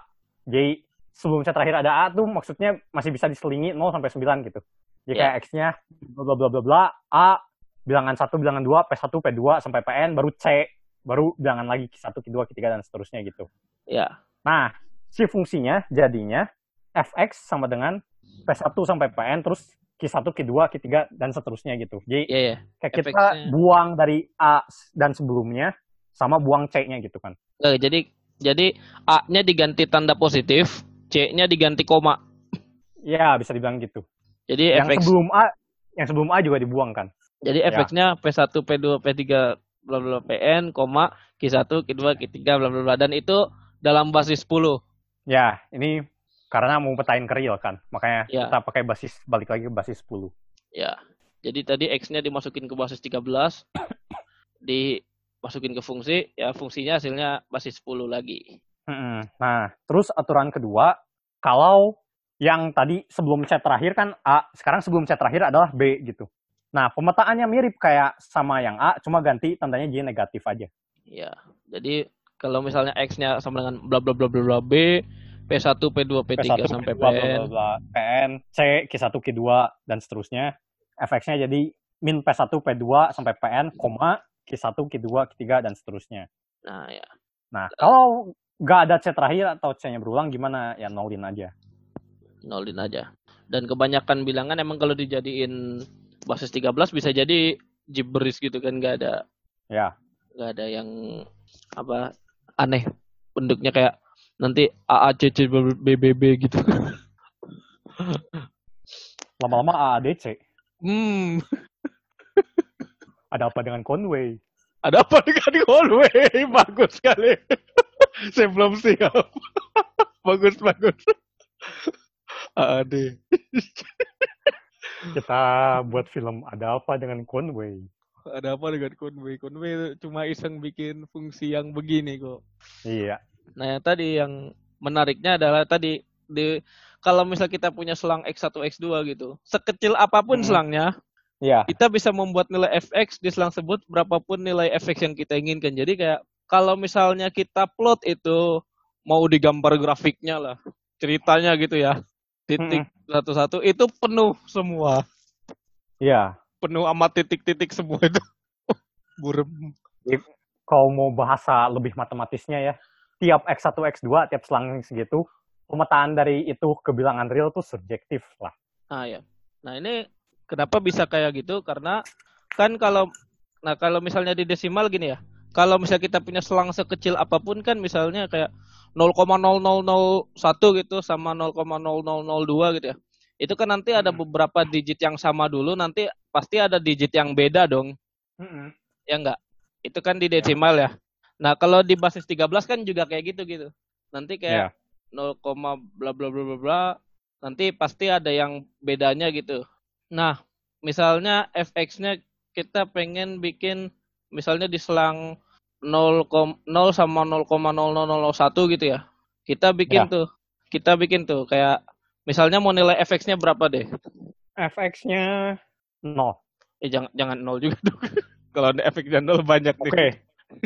Speaker 2: jadi sebelum C terakhir ada A tuh maksudnya masih bisa diselingi 0 sampai 9 gitu. Jadi
Speaker 1: Ya.
Speaker 2: kayak X-nya bla bla bla bla bla, A, bilangan 1, bilangan 2, P1, P2, sampai Pn, baru C, baru bilangan lagi Q1, Q2, Q3, dan seterusnya gitu.
Speaker 1: Ya,
Speaker 2: Nah, si fungsinya jadinya fx sama dengan p1 sampai pn terus q1, q2, q3 dan seterusnya gitu. Jadi
Speaker 1: ya ya.
Speaker 2: kayak kita buang dari a dan sebelumnya sama buang c-nya gitu kan.
Speaker 1: Nggak, jadi jadi A-nya diganti tanda positif, C-nya diganti koma.
Speaker 2: Ya, bisa dibilang gitu.
Speaker 1: Jadi
Speaker 2: Yang
Speaker 1: fx
Speaker 2: sebelum a yang sebelum a juga dibuang kan.
Speaker 1: jadi
Speaker 2: ya.
Speaker 1: fx-nya P1, P2, P3 bla bla bla, PN, koma Q1, Q2, Q3 bla bla bla dan itu dalam basis 10.
Speaker 2: Ya, ini karena mau petain ke real kan. Makanya
Speaker 1: Ya.
Speaker 2: kita pakai basis balik lagi ke basis 10.
Speaker 1: Ya. Jadi tadi X-nya dimasukin ke basis 13, dimasukin ke fungsi, ya fungsinya hasilnya basis 10 lagi.
Speaker 2: Nah, terus aturan kedua, kalau yang tadi sebelum C terakhir kan A, sekarang sebelum C terakhir adalah B gitu. Nah, pemetaannya mirip kayak sama yang A, cuma ganti tandanya jadi negatif aja.
Speaker 1: Ya. Jadi kalau misalnya X-nya sama dengan bla bla bla bla bla B, P1, P2, P3
Speaker 2: P1,
Speaker 1: sampai
Speaker 2: P2, bla,
Speaker 1: PN.
Speaker 2: bla, bla, PN, C, Q1, Q2, dan seterusnya. Fx-nya jadi min P1, P2 sampai PN, koma, Q1, Q2, Q3, dan seterusnya.
Speaker 1: Nah, ya.
Speaker 2: Nah, kalau nggak ada C terakhir atau C-nya berulang, gimana? Ya nolin aja.
Speaker 1: Nolin aja. Dan kebanyakan bilangan emang kalau dijadiin basis 13 bisa jadi gibberish gitu kan nggak ada
Speaker 2: Ya,
Speaker 1: nggak ada yang apa aneh bentuknya kayak nanti AACC BBB gitu.
Speaker 2: lama-lama AADC.
Speaker 1: Hmm,
Speaker 2: Ada apa dengan Conway?
Speaker 1: ada apa dengan Conway? Bagus sekali. Saya belum siap. bagus bagus. AAD.
Speaker 2: kita buat film ada apa dengan Conway
Speaker 1: Ada apa dengan Conway? Conway cuma iseng bikin fungsi yang begini kok.
Speaker 2: iya
Speaker 1: Nah, yang tadi yang menariknya adalah tadi di kalau misal kita punya selang X1, X2 gitu, sekecil apa pun
Speaker 2: Hmm.
Speaker 1: selangnya,
Speaker 2: iya
Speaker 1: kita bisa membuat nilai fx di selang tersebut berapapun nilai fx yang kita inginkan. Jadi kayak kalau misalnya kita plot itu mau digambar grafiknya lah, ceritanya gitu ya, titik satu-satu itu penuh semua,
Speaker 2: iya
Speaker 1: penuh amat titik-titik semua itu. Burem.
Speaker 2: kalau mau bahasa lebih matematisnya ya tiap x1 x2 tiap selang segitu pemetaan dari itu ke bilangan real tuh subjektif lah.
Speaker 1: Ah ya. Nah ini kenapa bisa kayak gitu? Karena kan kalau nah kalau misalnya di desimal gini ya. Kalau misalnya kita punya selang sekecil apa pun kan misalnya kayak 0,0001 gitu sama 0,0002 gitu ya. Itu kan nanti ada
Speaker 2: Hmm.
Speaker 1: beberapa digit yang sama dulu, nanti pasti ada digit yang beda dong.
Speaker 2: Mm-mm.
Speaker 1: Ya enggak? Itu kan di desimal ya. Nah, kalau di basis 13 kan juga kayak gitu gitu. Nanti
Speaker 2: Ya.
Speaker 1: kayak 0, bla bla bla bla bla. Nanti pasti ada yang bedanya gitu. Nah, misalnya fx-nya kita pengen bikin misalnya di selang 0, 0 sama 0,0001 gitu ya. Kita bikin
Speaker 2: Ya.
Speaker 1: tuh. Kita bikin tuh kayak misalnya mau nilai fx-nya berapa deh?
Speaker 2: FX-nya nol.
Speaker 1: Eh jangan jangan 0 juga dong. Kalau ada fx-nya 0 banyak nih.
Speaker 2: Oke.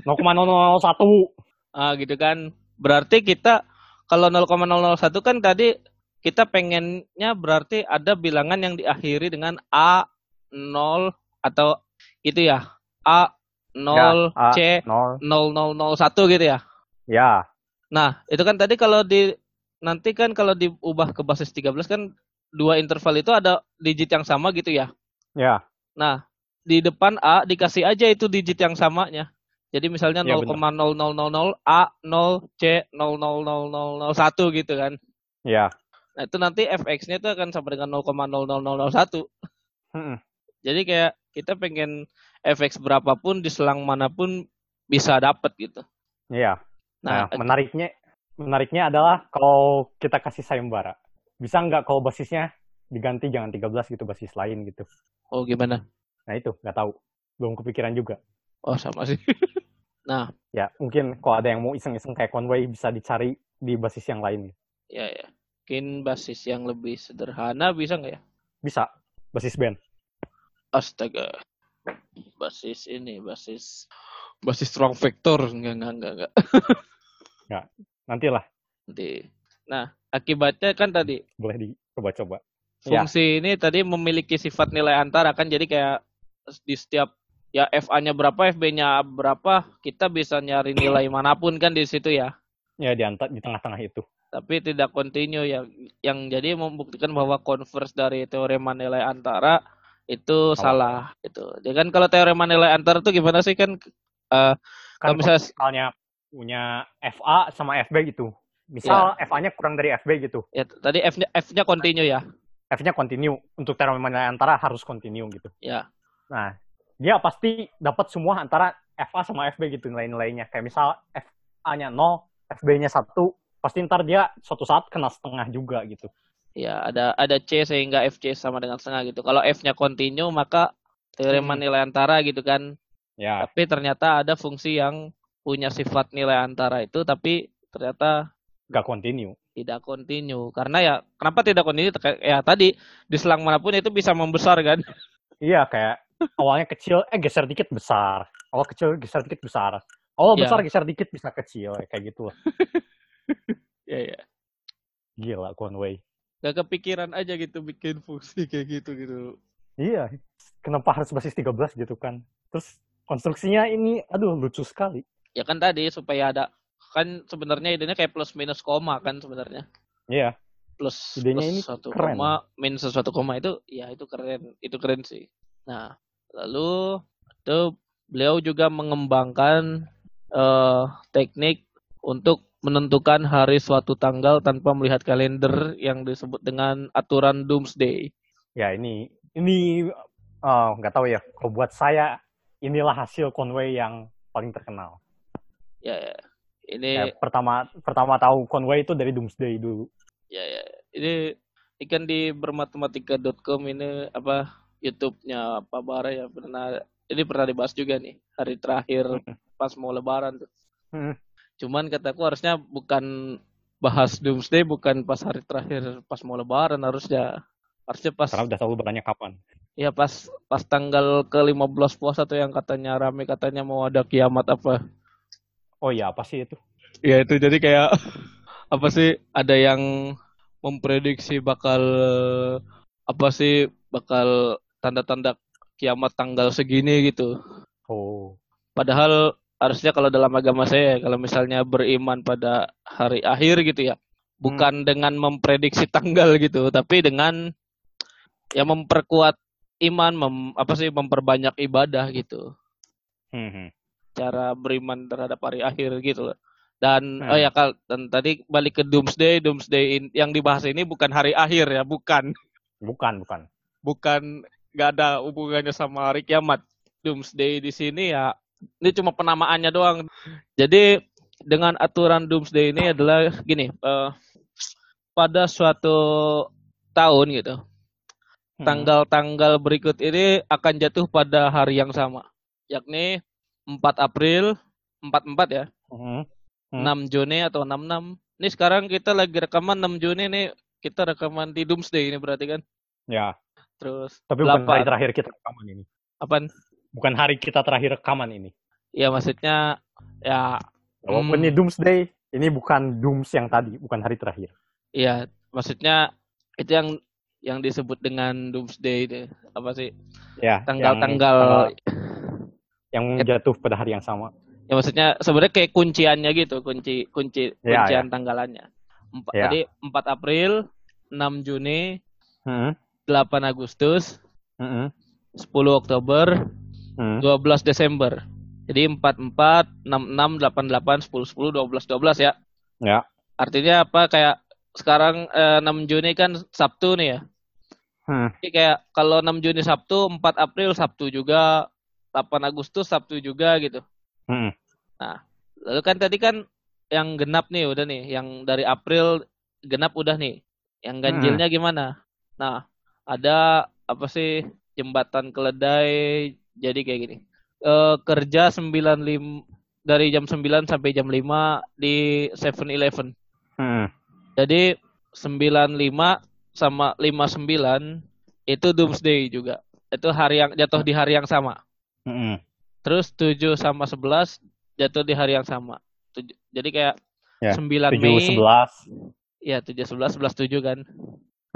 Speaker 2: 0,001.
Speaker 1: Ah gitu kan. Berarti kita kalau 0,001 kan tadi kita pengennya berarti ada bilangan yang diakhiri dengan A 0 atau gitu ya. A 0
Speaker 2: A,
Speaker 1: C
Speaker 2: 0.
Speaker 1: 0001 gitu ya.
Speaker 2: Ya.
Speaker 1: Nah, itu kan tadi kalau di nanti kan kalau diubah ke basis 13 kan dua interval itu ada digit yang sama gitu ya.
Speaker 2: Ya.
Speaker 1: Nah, di depan A dikasih aja itu digit yang samanya. Jadi misalnya
Speaker 2: Ya,
Speaker 1: 0,0000 A 0 C 00001 gitu kan.
Speaker 2: Ya.
Speaker 1: Nah, itu nanti fx-nya itu akan sama dengan 0,00001.
Speaker 2: Mm-mm.
Speaker 1: Jadi kayak kita pengen fx berapapun di selang mana pun bisa dapat gitu.
Speaker 2: Iya. Nah,
Speaker 1: Nah,
Speaker 2: menariknya menariknya adalah kalau kita kasih sayembara. Bisa nggak kalau basisnya diganti jangan 13 gitu basis lain gitu.
Speaker 1: oh gimana?
Speaker 2: Nah itu nggak tahu. Belum kepikiran juga.
Speaker 1: Oh sama sih. nah,
Speaker 2: Ya mungkin kalau ada yang mau iseng-iseng kayak Conway bisa dicari di basis yang lain.
Speaker 1: ya ya. Mungkin basis yang lebih sederhana bisa nggak ya?
Speaker 2: Bisa. Basis band.
Speaker 1: Astaga. Basis ini, basis basis strong vector enggak enggak enggak enggak.
Speaker 2: Nantilah
Speaker 1: Nanti. Nah, akibatnya kan tadi
Speaker 2: boleh dicoba-coba. Ya.
Speaker 1: fungsi ini tadi memiliki sifat nilai antara kan jadi kayak di setiap ya FA-nya berapa, FB-nya berapa, kita bisa nyari nilai mana pun kan di situ ya.
Speaker 2: Ya di, di tengah-tengah itu.
Speaker 1: Tapi tidak kontinu ya yang jadi membuktikan bahwa converse dari teorema nilai antara itu salah gitu. Jadi kan kalau teorema nilai antara itu gimana sih kan eh,
Speaker 2: Kan
Speaker 1: kalau misalnya
Speaker 2: misalnya punya FA sama FB gitu. Misal FA-nya kurang dari FB gitu.
Speaker 1: ya tadi F-nya F-nya kontinu ya.
Speaker 2: F-nya continue. Untuk teorema nilai antara harus continue gitu.
Speaker 1: Ya.
Speaker 2: Nah, dia pasti dapat semua antara FA sama FB gitu nilai-nilainya. Kayak misal FA-nya 0, FB-nya 1, pasti ntar dia suatu saat kena setengah juga gitu.
Speaker 1: Ya, ada ada C sehingga FC sama dengan setengah gitu. Kalau F-nya kontinu maka teorema
Speaker 2: Hmm.
Speaker 1: nilai antara gitu kan.
Speaker 2: Ya,
Speaker 1: Tapi ternyata ada fungsi yang punya sifat nilai antara itu tapi ternyata
Speaker 2: nggak continue.
Speaker 1: tidak kontinu. Karena ya kenapa tidak kontinu? Kayak- Ya tadi di selang mana pun itu bisa membesar kan.
Speaker 2: Iya, kayak awalnya kecil, eh geser dikit besar. Awal kecil, geser dikit besar. Awal
Speaker 1: Ya.
Speaker 2: besar, geser dikit bisa kecil. Kayak gitu.
Speaker 1: Ya ya.
Speaker 2: Gila, Conway.
Speaker 1: Gak kepikiran aja gitu bikin fungsi kayak gitu gitu.
Speaker 2: Iya, kenapa harus basis 13 gitu kan? Terus konstruksinya ini, aduh lucu sekali.
Speaker 1: Ya kan tadi supaya ada kan sebenarnya idenya kayak plus minus koma kan sebenarnya.
Speaker 2: Iya,
Speaker 1: plus
Speaker 2: Idenya
Speaker 1: plus
Speaker 2: ini
Speaker 1: satu
Speaker 2: keren.
Speaker 1: koma minus satu koma itu ya itu keren itu keren sih nah lalu itu beliau juga mengembangkan eh, teknik untuk menentukan hari suatu tanggal tanpa melihat kalender yang disebut dengan aturan doomsday
Speaker 2: ya ini, ini eh, nggak tahu ya. Kalau buat saya, inilah hasil Conway yang paling terkenal.
Speaker 1: ya, ya. ini
Speaker 2: Ya, pertama pertama tahu Conway itu dari Doomsday dulu.
Speaker 1: ya ya ini ikan di bermatematika.com ini apa YouTube-nya Pak Bara ya pernah ini pernah dibahas juga nih hari terakhir pas mau lebaran tuh. Cuman kataku harusnya bukan bahas doomsday bukan pas hari terakhir pas mau lebaran harusnya harusnya pas
Speaker 2: Karena udah tahu lebarannya kapan.
Speaker 1: ya pas pas tanggal ke-15 puasa tuh yang katanya rame katanya mau ada kiamat apa.
Speaker 2: Oh iya, apa sih itu?
Speaker 1: Ya itu jadi kayak apa sih ada yang memprediksi bakal apa sih bakal tanda-tanda kiamat tanggal segini gitu.
Speaker 2: Oh,
Speaker 1: Padahal harusnya kalau dalam agama saya kalau misalnya beriman pada hari akhir gitu ya, bukan dengan memprediksi tanggal gitu tapi dengan ya memperkuat iman mem, apa sih memperbanyak ibadah gitu
Speaker 2: Hmm, hmm.
Speaker 1: cara beriman terhadap hari akhir gitu loh dan
Speaker 2: Hmm.
Speaker 1: oh ya kal dan tadi balik ke doomsday doomsday in- yang dibahas ini bukan hari akhir ya bukan
Speaker 2: Bukan, bukan.
Speaker 1: bukan nggak ada hubungannya sama hari kiamat. Doomsday di sini ya ini cuma penamaannya doang. Jadi dengan aturan Doomsday ini adalah gini, eh, pada suatu tahun gitu,
Speaker 2: Hmm.
Speaker 1: tanggal-tanggal berikut ini akan jatuh pada hari yang sama, yakni 4 April, 44 ya,
Speaker 2: Hmm. Hmm.
Speaker 1: 6 Juni atau 66. Ini sekarang kita lagi rekaman 6 Juni nih, kita rekaman di Doomsday ini berarti kan.
Speaker 2: Ya,
Speaker 1: Terus
Speaker 2: tapi bukan hari
Speaker 1: 8
Speaker 2: terakhir kita rekaman ini.
Speaker 1: apaan?
Speaker 2: Bukan hari kita terakhir rekaman ini.
Speaker 1: Ya maksudnya ya
Speaker 2: Walaupun
Speaker 1: Hmm.
Speaker 2: ini Doomsday, ini bukan Dooms yang tadi, bukan hari terakhir.
Speaker 1: ya maksudnya itu yang yang disebut dengan doomsday itu apa sih
Speaker 2: Ya,
Speaker 1: tanggal-tanggal
Speaker 2: yang, yang jatuh pada hari yang sama.
Speaker 1: ya maksudnya sebenarnya kayak kunciannya gitu kunci kunci
Speaker 2: Ya,
Speaker 1: kuncian tanggalannya Empat,
Speaker 2: Ya.
Speaker 1: tadi 4 April 6 Juni
Speaker 2: Hmm.
Speaker 1: 8 Agustus
Speaker 2: Hmm.
Speaker 1: 10 Oktober
Speaker 2: Hmm.
Speaker 1: 12 Desember jadi 44 66 88 10 10 12 12 ya
Speaker 2: Ya.
Speaker 1: artinya apa kayak sekarang eh, 6 Juni kan Sabtu nih ya
Speaker 2: Hmm.
Speaker 1: Jadi kayak kalau 6 Juni Sabtu, 4 April Sabtu juga, 8 Agustus Sabtu juga gitu.
Speaker 2: Hmm.
Speaker 1: Lalu kan tadi kan yang genap nih udah nih, yang dari April genap udah nih. Yang ganjilnya gimana? Nah, ada apa sih jembatan keledai jadi kayak gini. Eh kerja 95 dari jam 9 sampai jam 5 di 7-Eleven.
Speaker 2: Hmm.
Speaker 1: Jadi 95 sama 59 itu doomsday juga. Itu hari yang jatuh di hari yang sama.
Speaker 2: Hmm.
Speaker 1: Terus 7 sama 11 jatuh di hari yang sama. Tuj- Jadi kayak
Speaker 2: Ya,
Speaker 1: 9
Speaker 2: 7,
Speaker 1: Mei,
Speaker 2: 11.
Speaker 1: ya 7 11 11 7 kan.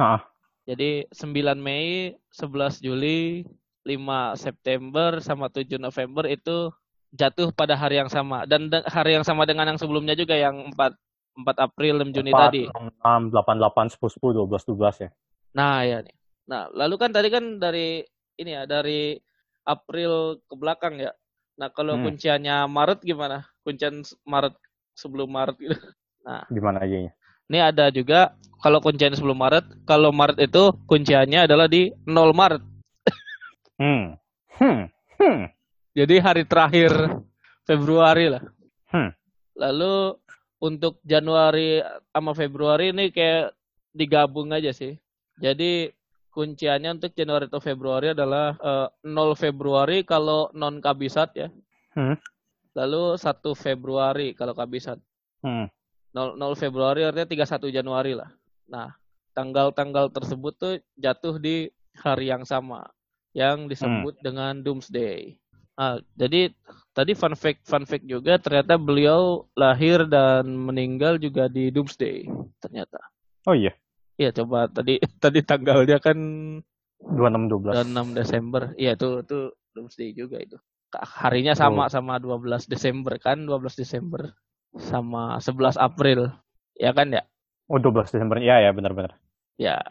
Speaker 2: Ah.
Speaker 1: Jadi 9 Mei, 11 Juli, 5 September sama 7 November itu jatuh pada hari yang sama dan hari yang sama dengan yang sebelumnya juga yang 4 4 April 6 Juni
Speaker 2: 4,
Speaker 1: tadi.
Speaker 2: 6, 8, 8, 10, 10, 12, 12 ya.
Speaker 1: Nah, ya nih. Nah, lalu kan tadi kan dari ini ya, dari April ke belakang ya. Nah, kalau
Speaker 2: Hmm.
Speaker 1: kunciannya Maret gimana? Kuncian Maret sebelum Maret gitu. Nah,
Speaker 2: Gimana aja ya?
Speaker 1: ini ada juga kalau kuncian sebelum Maret, kalau Maret itu kunciannya adalah di 0 Maret.
Speaker 2: Hmm. Hmm. Hmm.
Speaker 1: Jadi hari terakhir Februari lah.
Speaker 2: Hmm.
Speaker 1: Lalu untuk Januari sama Februari ini kayak digabung aja sih. Jadi kunciannya untuk Januari atau Februari adalah eh, 0 Februari kalau non kabisat ya.
Speaker 2: Hmm.
Speaker 1: Lalu 1 Februari kalau kabisat.
Speaker 2: Hmm.
Speaker 1: 0, 0 Februari artinya 31 Januari lah. Nah, tanggal-tanggal tersebut tuh jatuh di hari yang sama yang disebut dengan Doomsday. Ah, jadi tadi fun fact fun fact juga ternyata beliau lahir dan meninggal juga di Doomsday ternyata.
Speaker 2: Oh iya,
Speaker 1: Iya coba tadi tadi tanggalnya kan
Speaker 2: 26, 12.
Speaker 1: 26 Desember. Iya itu itu Doomsday juga itu. Harinya sama sama 12 Desember kan 12 Desember sama 11 April. Ya kan ya?
Speaker 2: Oh, 12 Desember. Ya, ya, benar-benar.
Speaker 1: Ya.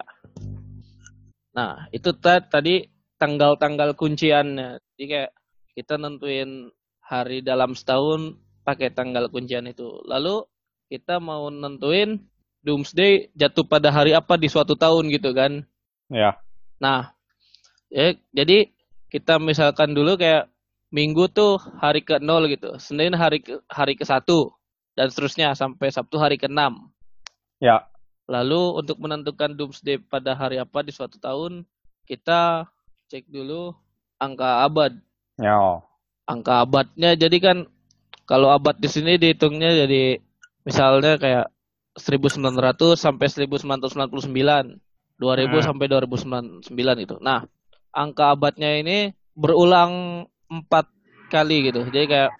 Speaker 1: Nah, itu ta- tadi tanggal-tanggal kunciannya. Jadi kayak kita nentuin hari dalam setahun pakai tanggal kuncian itu. Lalu kita mau nentuin Doomsday jatuh pada hari apa di suatu tahun gitu kan.
Speaker 2: Ya.
Speaker 1: Nah, ya, jadi kita misalkan dulu kayak Minggu tuh hari ke-0 gitu. Senin hari ke hari ke-1 dan seterusnya sampai Sabtu hari ke-6.
Speaker 2: Ya.
Speaker 1: Lalu untuk menentukan doomsday pada hari apa di suatu tahun, kita cek dulu angka abad.
Speaker 2: Ya.
Speaker 1: Angka abadnya jadi kan kalau abad di sini dihitungnya jadi misalnya kayak 1900 sampai 1999, 2000
Speaker 2: Hmm.
Speaker 1: sampai 2009 itu. Nah, angka abadnya ini berulang empat kali gitu. Jadi kayak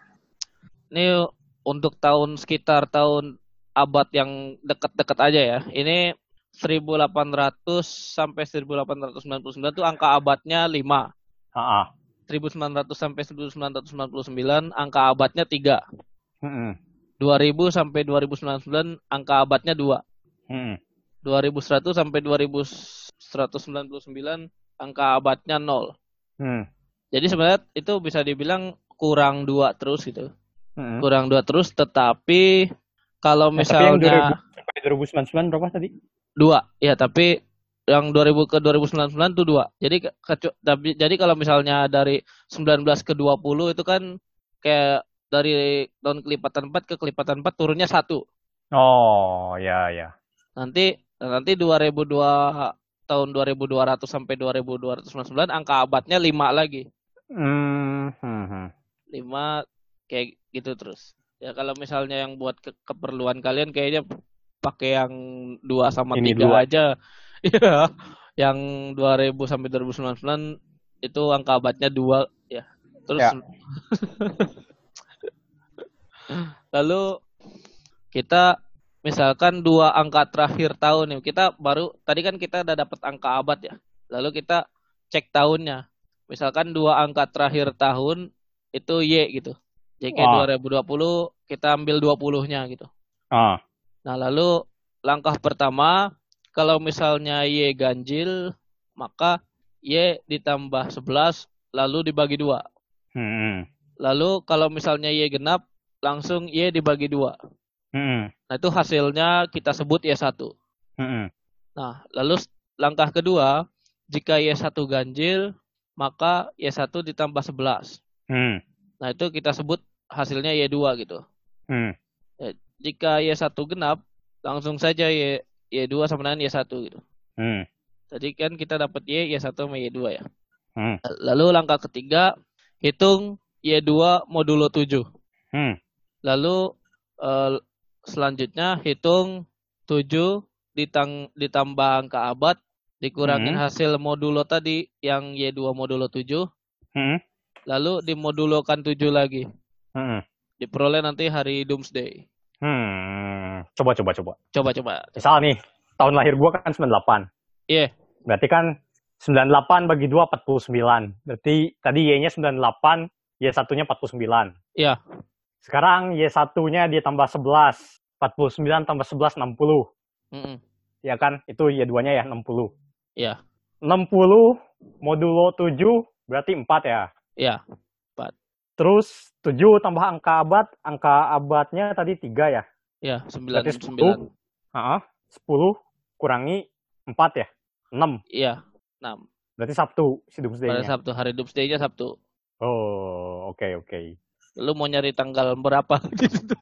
Speaker 1: ini untuk tahun sekitar tahun abad yang dekat-dekat aja ya. Ini 1800 sampai 1899 tuh angka abadnya 5.
Speaker 2: Ah, ah.
Speaker 1: 1900 sampai 1999 angka abadnya 3.
Speaker 2: Mm-mm.
Speaker 1: 2000 sampai 2099 angka abadnya 2.
Speaker 2: Hmm.
Speaker 1: 2100 sampai 2199 angka abadnya nol.
Speaker 2: Hmm.
Speaker 1: Jadi sebenarnya itu bisa dibilang kurang dua terus gitu.
Speaker 2: Hmm.
Speaker 1: Kurang dua terus tetapi kalau
Speaker 2: Nah, tapi yang
Speaker 1: misalnya
Speaker 2: 2000 sampai 2099 berapa tadi?
Speaker 1: Dua ya tapi yang 2000 ke 2099 tuh dua. Jadi ke- kecu- tapi jadi kalau misalnya dari 19 ke 20 itu kan kayak dari tahun kelipatan 4 ke kelipatan 4 turunnya satu.
Speaker 2: Oh, ya ya.
Speaker 1: Nanti nanti 2002 tahun 2200 sampai 2299 angka abadnya 5 lagi.
Speaker 2: Hmm. hmm, hmm.
Speaker 1: 5 kayak gitu terus. Ya kalau misalnya yang buat ke- keperluan kalian kayaknya pakai yang 2 sama
Speaker 2: Ini
Speaker 1: 3
Speaker 2: dua.
Speaker 1: aja. Iya. yang 2000 sampai 2099 itu angka abadnya 2 ya. Terus
Speaker 2: Ya.
Speaker 1: lalu kita misalkan dua angka terakhir tahun nih kita baru tadi kan kita udah dapat angka abad ya lalu kita cek tahunnya misalkan dua angka terakhir tahun itu Y gitu JK
Speaker 2: Wah.
Speaker 1: 2020 kita ambil 20-nya gitu
Speaker 2: Ah.
Speaker 1: Nah lalu langkah pertama kalau misalnya Y ganjil maka Y ditambah 11 lalu dibagi dua
Speaker 2: Hmm.
Speaker 1: lalu kalau misalnya Y genap langsung Y dibagi dua
Speaker 2: Hmm.
Speaker 1: Nah, itu hasilnya kita sebut Y1.
Speaker 2: Hmm.
Speaker 1: Nah, lalu langkah kedua, jika Y1 ganjil, maka Y1 ditambah 11.
Speaker 2: Hmm.
Speaker 1: Nah, itu kita sebut hasilnya Y2 gitu.
Speaker 2: Hmm.
Speaker 1: Jika Y1 genap, langsung saja Y, Y2 sama dengan Y1 gitu.
Speaker 2: Hmm.
Speaker 1: Tadi kan kita dapat Y, Y1 sama Y2 ya.
Speaker 2: Hmm.
Speaker 1: Lalu langkah ketiga, hitung Y2 modulo 7.
Speaker 2: Hmm.
Speaker 1: Lalu eh, selanjutnya hitung 7 ditang, ditambah angka abad dikurangin
Speaker 2: Hmm.
Speaker 1: hasil modulo tadi yang Y2 modulo 7
Speaker 2: Hmm.
Speaker 1: lalu dimodulokan 7 lagi.
Speaker 2: Hmm.
Speaker 1: Diperoleh nanti hari Doomsday.
Speaker 2: Hmm. Coba coba coba.
Speaker 1: Coba coba.
Speaker 2: Misal nih, tahun lahir gua kan 98.
Speaker 1: Iya.
Speaker 2: Berarti kan 98 bagi 2 49. Berarti tadi Y-nya 98, Y1-nya 49.
Speaker 1: Iya.
Speaker 2: Sekarang Y1-nya dia tambah 11. 49 tambah 11 60.
Speaker 1: Mm-mm.
Speaker 2: Ya kan? Itu Y2-nya ya 60.
Speaker 1: Iya.
Speaker 2: 60 modulo 7 berarti 4 ya.
Speaker 1: Iya.
Speaker 2: Terus 7 tambah angka abad, angka abadnya tadi 3 ya.
Speaker 1: Iya, 9
Speaker 2: Berarti
Speaker 1: 9.
Speaker 2: Heeh. 10 kurangi 4 ya. 6.
Speaker 1: Iya. 6.
Speaker 2: Berarti Sabtu si
Speaker 1: Pada
Speaker 2: Doomsday-nya.
Speaker 1: Sabtu hari Doomsday-nya Sabtu.
Speaker 2: Oh, oke oke.
Speaker 1: Lalu mau nyari tanggal berapa gitu.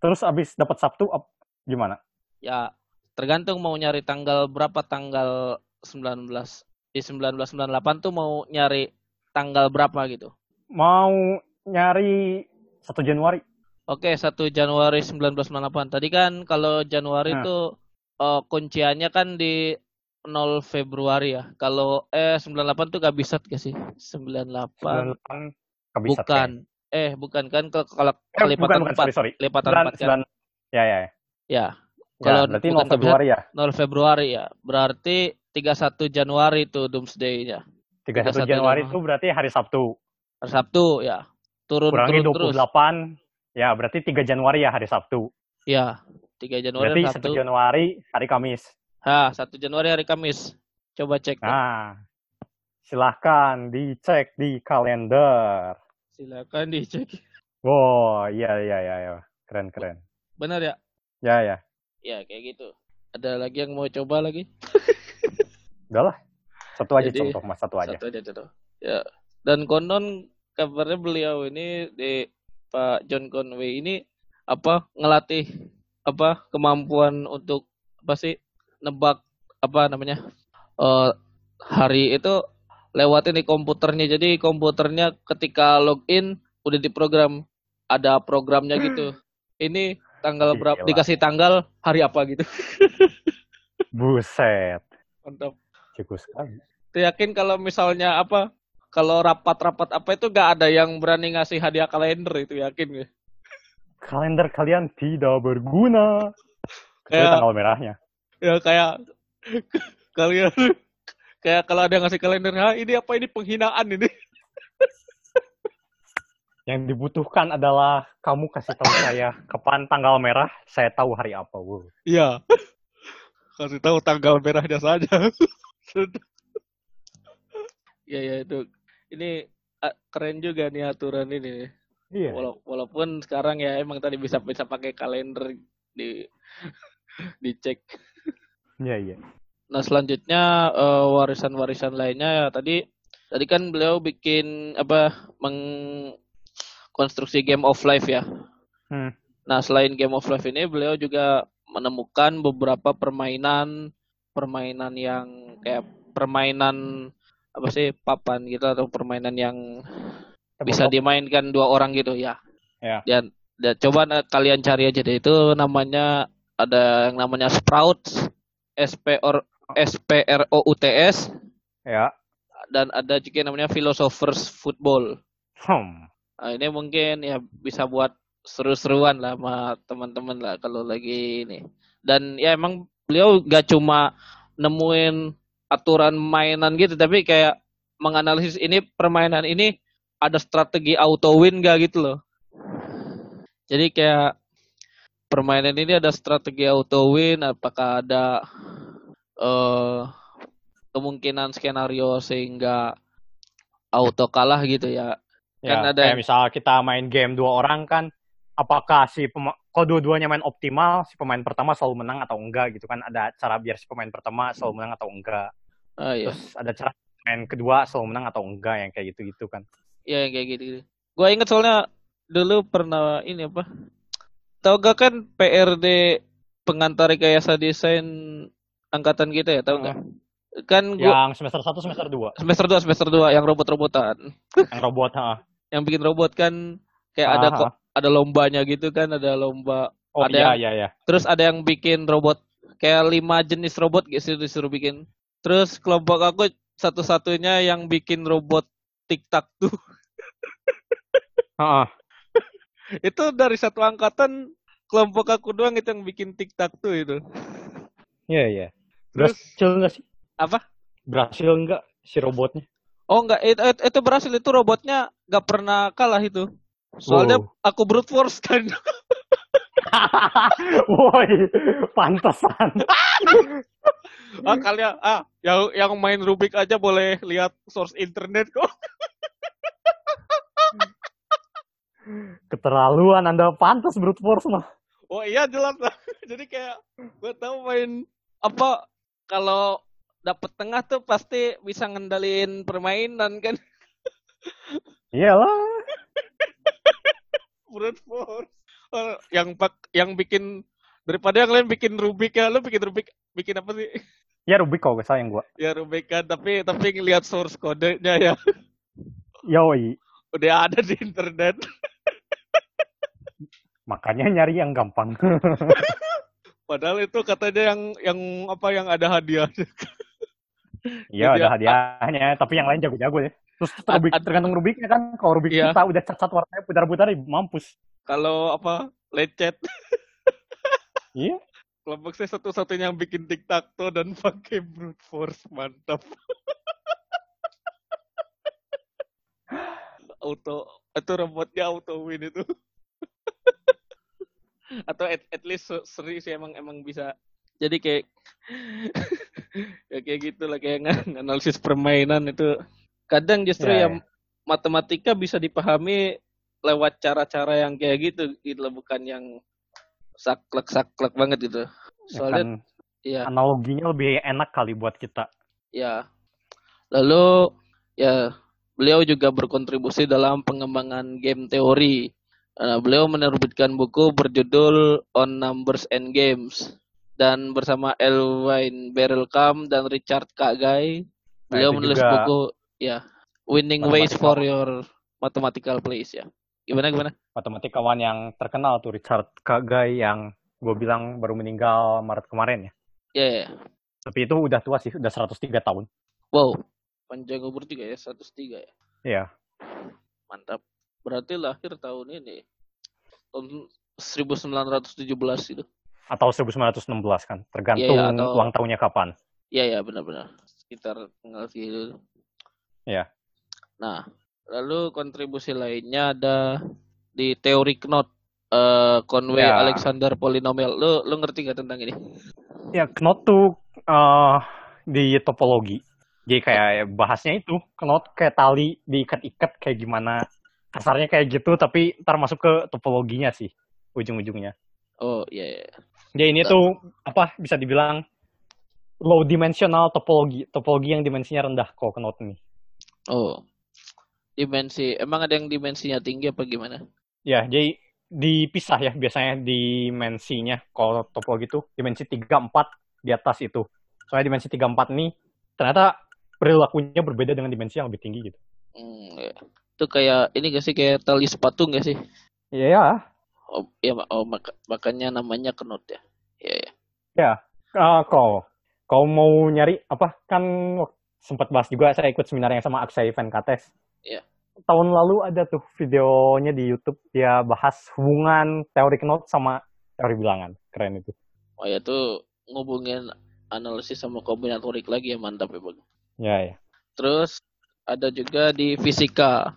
Speaker 2: Terus abis dapat Sabtu ap- gimana?
Speaker 1: Ya, tergantung mau nyari tanggal berapa tanggal 19 di 1998 tuh mau nyari tanggal berapa gitu.
Speaker 2: Mau nyari 1 Januari.
Speaker 1: Oke, 1 Januari 1998. Tadi kan kalau Januari
Speaker 2: Nah.
Speaker 1: tuh eh, kunciannya kan di 0 Februari ya. Kalau eh 98 tuh gak bisa gak sih? 98
Speaker 2: 98 kabisat
Speaker 1: bukan. Eh, bukan kan kalau.
Speaker 2: Eh, bukan,
Speaker 1: kelipatan
Speaker 2: bukan,
Speaker 1: 4.
Speaker 2: sorry, sorry.
Speaker 1: Kelipatan 4
Speaker 2: Sembilan-
Speaker 1: kan.
Speaker 2: sembilan- Ya, ya, ya.
Speaker 1: Ya,
Speaker 2: Ya,
Speaker 1: Kalau
Speaker 2: berarti
Speaker 1: bukan
Speaker 2: 0 Februari ya.
Speaker 1: 0 Februari ya. Berarti 31 Januari tuh Doomsday-nya.
Speaker 2: 31
Speaker 1: 31
Speaker 2: Januari
Speaker 1: Januari.
Speaker 2: itu berarti hari Sabtu.
Speaker 1: Hari Sabtu ya. Turun
Speaker 2: Kurangi
Speaker 1: turun terus.
Speaker 2: 28. Ya, berarti 3 Januari ya hari Sabtu.
Speaker 1: Ya, 3 Januari
Speaker 2: Berarti
Speaker 1: hari
Speaker 2: 1
Speaker 1: Sabtu.
Speaker 2: Januari hari Kamis.
Speaker 1: Ha, 1 Januari hari Kamis. Coba cek. deh.
Speaker 2: Nah, silahkan dicek di kalender.
Speaker 1: Silakan dicek.
Speaker 2: Wow, iya, iya, iya, iya. Keren, keren.
Speaker 1: Benar ya?
Speaker 2: Ya, ya.
Speaker 1: Ya, kayak gitu. Ada lagi yang mau coba lagi?
Speaker 2: Udahlah. Satu aja
Speaker 1: Jadi,
Speaker 2: contoh, Mas. Satu aja.
Speaker 1: Satu aja contoh. Ya. Dan konon kabarnya beliau ini di Pak John Conway ini apa ngelatih apa kemampuan untuk apa sih nebak apa namanya eh hari itu lewatin di komputernya jadi komputernya ketika login udah diprogram ada programnya gitu ini tanggal berapa
Speaker 2: Gila.
Speaker 1: dikasih tanggal hari apa gitu
Speaker 2: Buset.
Speaker 1: mantap
Speaker 2: Cukup sekali.
Speaker 1: Yakin kalau misalnya apa kalau rapat-rapat apa itu gak ada yang berani ngasih hadiah kalender itu yakin gak?
Speaker 2: Kalender kalian tidak berguna.
Speaker 1: Ya.
Speaker 2: tanggal merahnya.
Speaker 1: Ya kayak kalian kayak kalau ada yang ngasih kalender, ha ini apa ini penghinaan ini?
Speaker 2: Yang dibutuhkan adalah kamu kasih tahu saya kapan tanggal merah, saya tahu hari apa. Wow.
Speaker 1: Iya. Kasih tahu tanggal merahnya saja. ya ya itu. Ini keren juga nih aturan ini.
Speaker 2: Iya.
Speaker 1: Wala- walaupun sekarang ya emang tadi bisa bisa pakai kalender di dicek.
Speaker 2: Iya, iya.
Speaker 1: Nah selanjutnya eh, warisan-warisan lainnya ya tadi tadi kan beliau bikin apa mengkonstruksi game of life ya.
Speaker 2: Hmm.
Speaker 1: Nah selain game of life ini beliau juga menemukan beberapa permainan permainan yang kayak permainan apa sih papan gitu atau permainan yang bisa dimainkan dua orang gitu ya.
Speaker 2: Ya.
Speaker 1: Dan, dan coba kalian cari aja deh itu namanya ada yang namanya Sprouts S P R S P R O U T S
Speaker 2: Ya.
Speaker 1: dan ada juga yang namanya Philosophers Football.
Speaker 2: Hmm.
Speaker 1: Nah, ini mungkin ya bisa buat seru-seruan lah sama teman-teman lah kalau lagi ini. Dan ya emang beliau gak cuma nemuin aturan mainan gitu, tapi kayak menganalisis ini permainan ini ada strategi auto win gak gitu loh. Jadi kayak permainan ini ada strategi auto win, apakah ada eh kemungkinan skenario sehingga auto kalah gitu ya.
Speaker 2: Ya,
Speaker 1: Kan ada
Speaker 2: kayak misal kita main game dua orang kan, apakah si pema- kalau dua-duanya main optimal, si pemain pertama selalu menang atau enggak gitu kan? Ada cara biar si pemain pertama selalu menang atau enggak.
Speaker 1: Ah, iya.
Speaker 2: Terus ada cara main kedua selalu menang atau enggak yang kayak gitu-gitu kan?
Speaker 1: Iya yang kayak gitu. -gitu. Gue inget soalnya dulu pernah ini apa? Tahu gak kan PRD pengantar rekayasa desain angkatan kita ya, tahu nggak? Kan gua
Speaker 2: Yang semester 1, semester 2
Speaker 1: semester 2 semester 2 yang robot-robotan.
Speaker 2: yang robot, ha.
Speaker 1: Yang bikin robot kan kayak ada
Speaker 2: Aha.
Speaker 1: kok ada lombanya gitu kan, ada lomba.
Speaker 2: Oh
Speaker 1: Ada
Speaker 2: iya,
Speaker 1: yang-
Speaker 2: iya, iya.
Speaker 1: Terus ada yang bikin robot kayak lima jenis robot gitu disuruh bikin. Terus kelompok aku satu-satunya yang bikin robot tiktak tuh
Speaker 2: Ha,
Speaker 1: itu dari satu angkatan kelompok aku doang itu yang bikin tiktak tuh itu
Speaker 2: Iya, iya.
Speaker 1: Terus-
Speaker 2: Berhasil enggak sih?
Speaker 1: apa
Speaker 2: Berhasil enggak si robotnya?
Speaker 1: oh enggak itu, itu, itu berhasil itu robotnya nggak pernah kalah itu soalnya
Speaker 2: Wow.
Speaker 1: aku brute force kan
Speaker 2: Woi, pantesan.
Speaker 1: ah kalian ah yang yang main Rubik aja boleh lihat source internet kok.
Speaker 2: Keterlaluan Anda pantas brute force mah.
Speaker 1: oh iya jelas lah. Jadi kayak gue tahu main apa kalau dapet tengah tuh pasti bisa ngendalin permainan kan?
Speaker 2: Iyalah.
Speaker 1: brute force. Oh, yang pak yang bikin daripada yang lain bikin Rubik ya lo bikin Rubik bikin apa sih
Speaker 2: Ya Rubik kok sayang gua.
Speaker 1: ya Rubik kan tapi tapi ngelihat source kodenya ya
Speaker 2: Yoi.
Speaker 1: udah ada di internet
Speaker 2: Makanya nyari yang gampang.
Speaker 1: padahal itu katanya yang yang apa yang ada hadiah
Speaker 2: Iya ada hadiahnya, tapi yang lain jago-jago ya. Terus Rubik, tergantung Rubiknya kan. Kalau Rubik
Speaker 1: Iya.
Speaker 2: kita udah cat-cat warnanya putar-putar, mampus.
Speaker 1: kalau apa lecet
Speaker 2: Iya.
Speaker 1: Kelompok saya satu-satunya yang bikin tiktok tuh dan pakai brute force mantap. Auto itu robotnya auto win itu. Atau at, at least se- seri sih emang emang bisa. Jadi kayak ya kayak gitu lah kayak ng- analisis permainan itu. Kadang justru
Speaker 2: Ya,
Speaker 1: yang matematika bisa dipahami lewat cara-cara yang kayak gitu gitu bukan yang saklek saklek banget gitu.
Speaker 2: Ya
Speaker 1: soalnya
Speaker 2: kan,
Speaker 1: ya
Speaker 2: analoginya lebih enak kali buat kita.
Speaker 1: ya lalu ya beliau juga berkontribusi dalam pengembangan game teori. Nah, beliau menerbitkan buku berjudul On Numbers and Games. Dan bersama Elwyn Berelkam dan Richard Kagai
Speaker 2: Nah,
Speaker 1: beliau
Speaker 2: itu
Speaker 1: menulis buku ya Winning Ways for Your Mathematical Plays ya gimana gimana
Speaker 2: Matematikawan yang terkenal tuh Richard Kagai yang gue bilang baru meninggal Maret kemarin ya.
Speaker 1: ya ya.
Speaker 2: Tapi itu udah tua sih, udah 103 tahun.
Speaker 1: wow panjang umur juga ya 103 ya
Speaker 2: Iya.
Speaker 1: Mantap. Berarti lahir tahun ini. Tahun 1917 itu.
Speaker 2: Atau 1916 kan, tergantung
Speaker 1: Iya, iya, atau-
Speaker 2: ulang tahunnya kapan.
Speaker 1: Iya ya benar-benar. Sekitar tanggal segitu.
Speaker 2: Iya.
Speaker 1: Nah, lalu kontribusi lainnya ada di teori Knot. eh Conway
Speaker 2: Ya.
Speaker 1: Alexander Polynomial. Lu lu ngerti gak tentang ini?
Speaker 2: Ya, knot tuh uh, di topologi. Jadi kayak bahasnya itu, knot kayak tali diikat-ikat kayak gimana. Kasarnya kayak gitu, tapi ntar masuk ke topologinya sih, ujung-ujungnya.
Speaker 1: Oh, iya, iya.
Speaker 2: Jadi ini tuh, apa, bisa dibilang low dimensional topologi. Topologi yang dimensinya rendah kalau knot nih.
Speaker 1: Oh, dimensi. Emang ada yang dimensinya tinggi apa gimana?
Speaker 2: Ya, jadi dipisah ya biasanya dimensinya kalau topologi itu dimensi 3 4 di atas itu. Soalnya dimensi 3 4 nih ternyata perilakunya berbeda dengan dimensi yang lebih tinggi gitu.
Speaker 1: Hmm, ya. Itu kayak ini gak sih kayak tali sepatu gak sih?
Speaker 2: Iya. Ya.
Speaker 1: Oh, ya oh, mak makanya namanya kenut ya. Iya, ya.
Speaker 2: Ya, uh, kau kau mau nyari apa kan sempat bahas juga saya ikut seminar yang sama Aksai Venkates.
Speaker 1: Iya
Speaker 2: tahun lalu ada tuh videonya di YouTube dia bahas hubungan teori knot sama teori bilangan. Keren itu.
Speaker 1: Oh ya tuh ngubungin analisis sama kombinatorik lagi ya mantap ya bang.
Speaker 2: Ya ya.
Speaker 1: Terus ada juga di fisika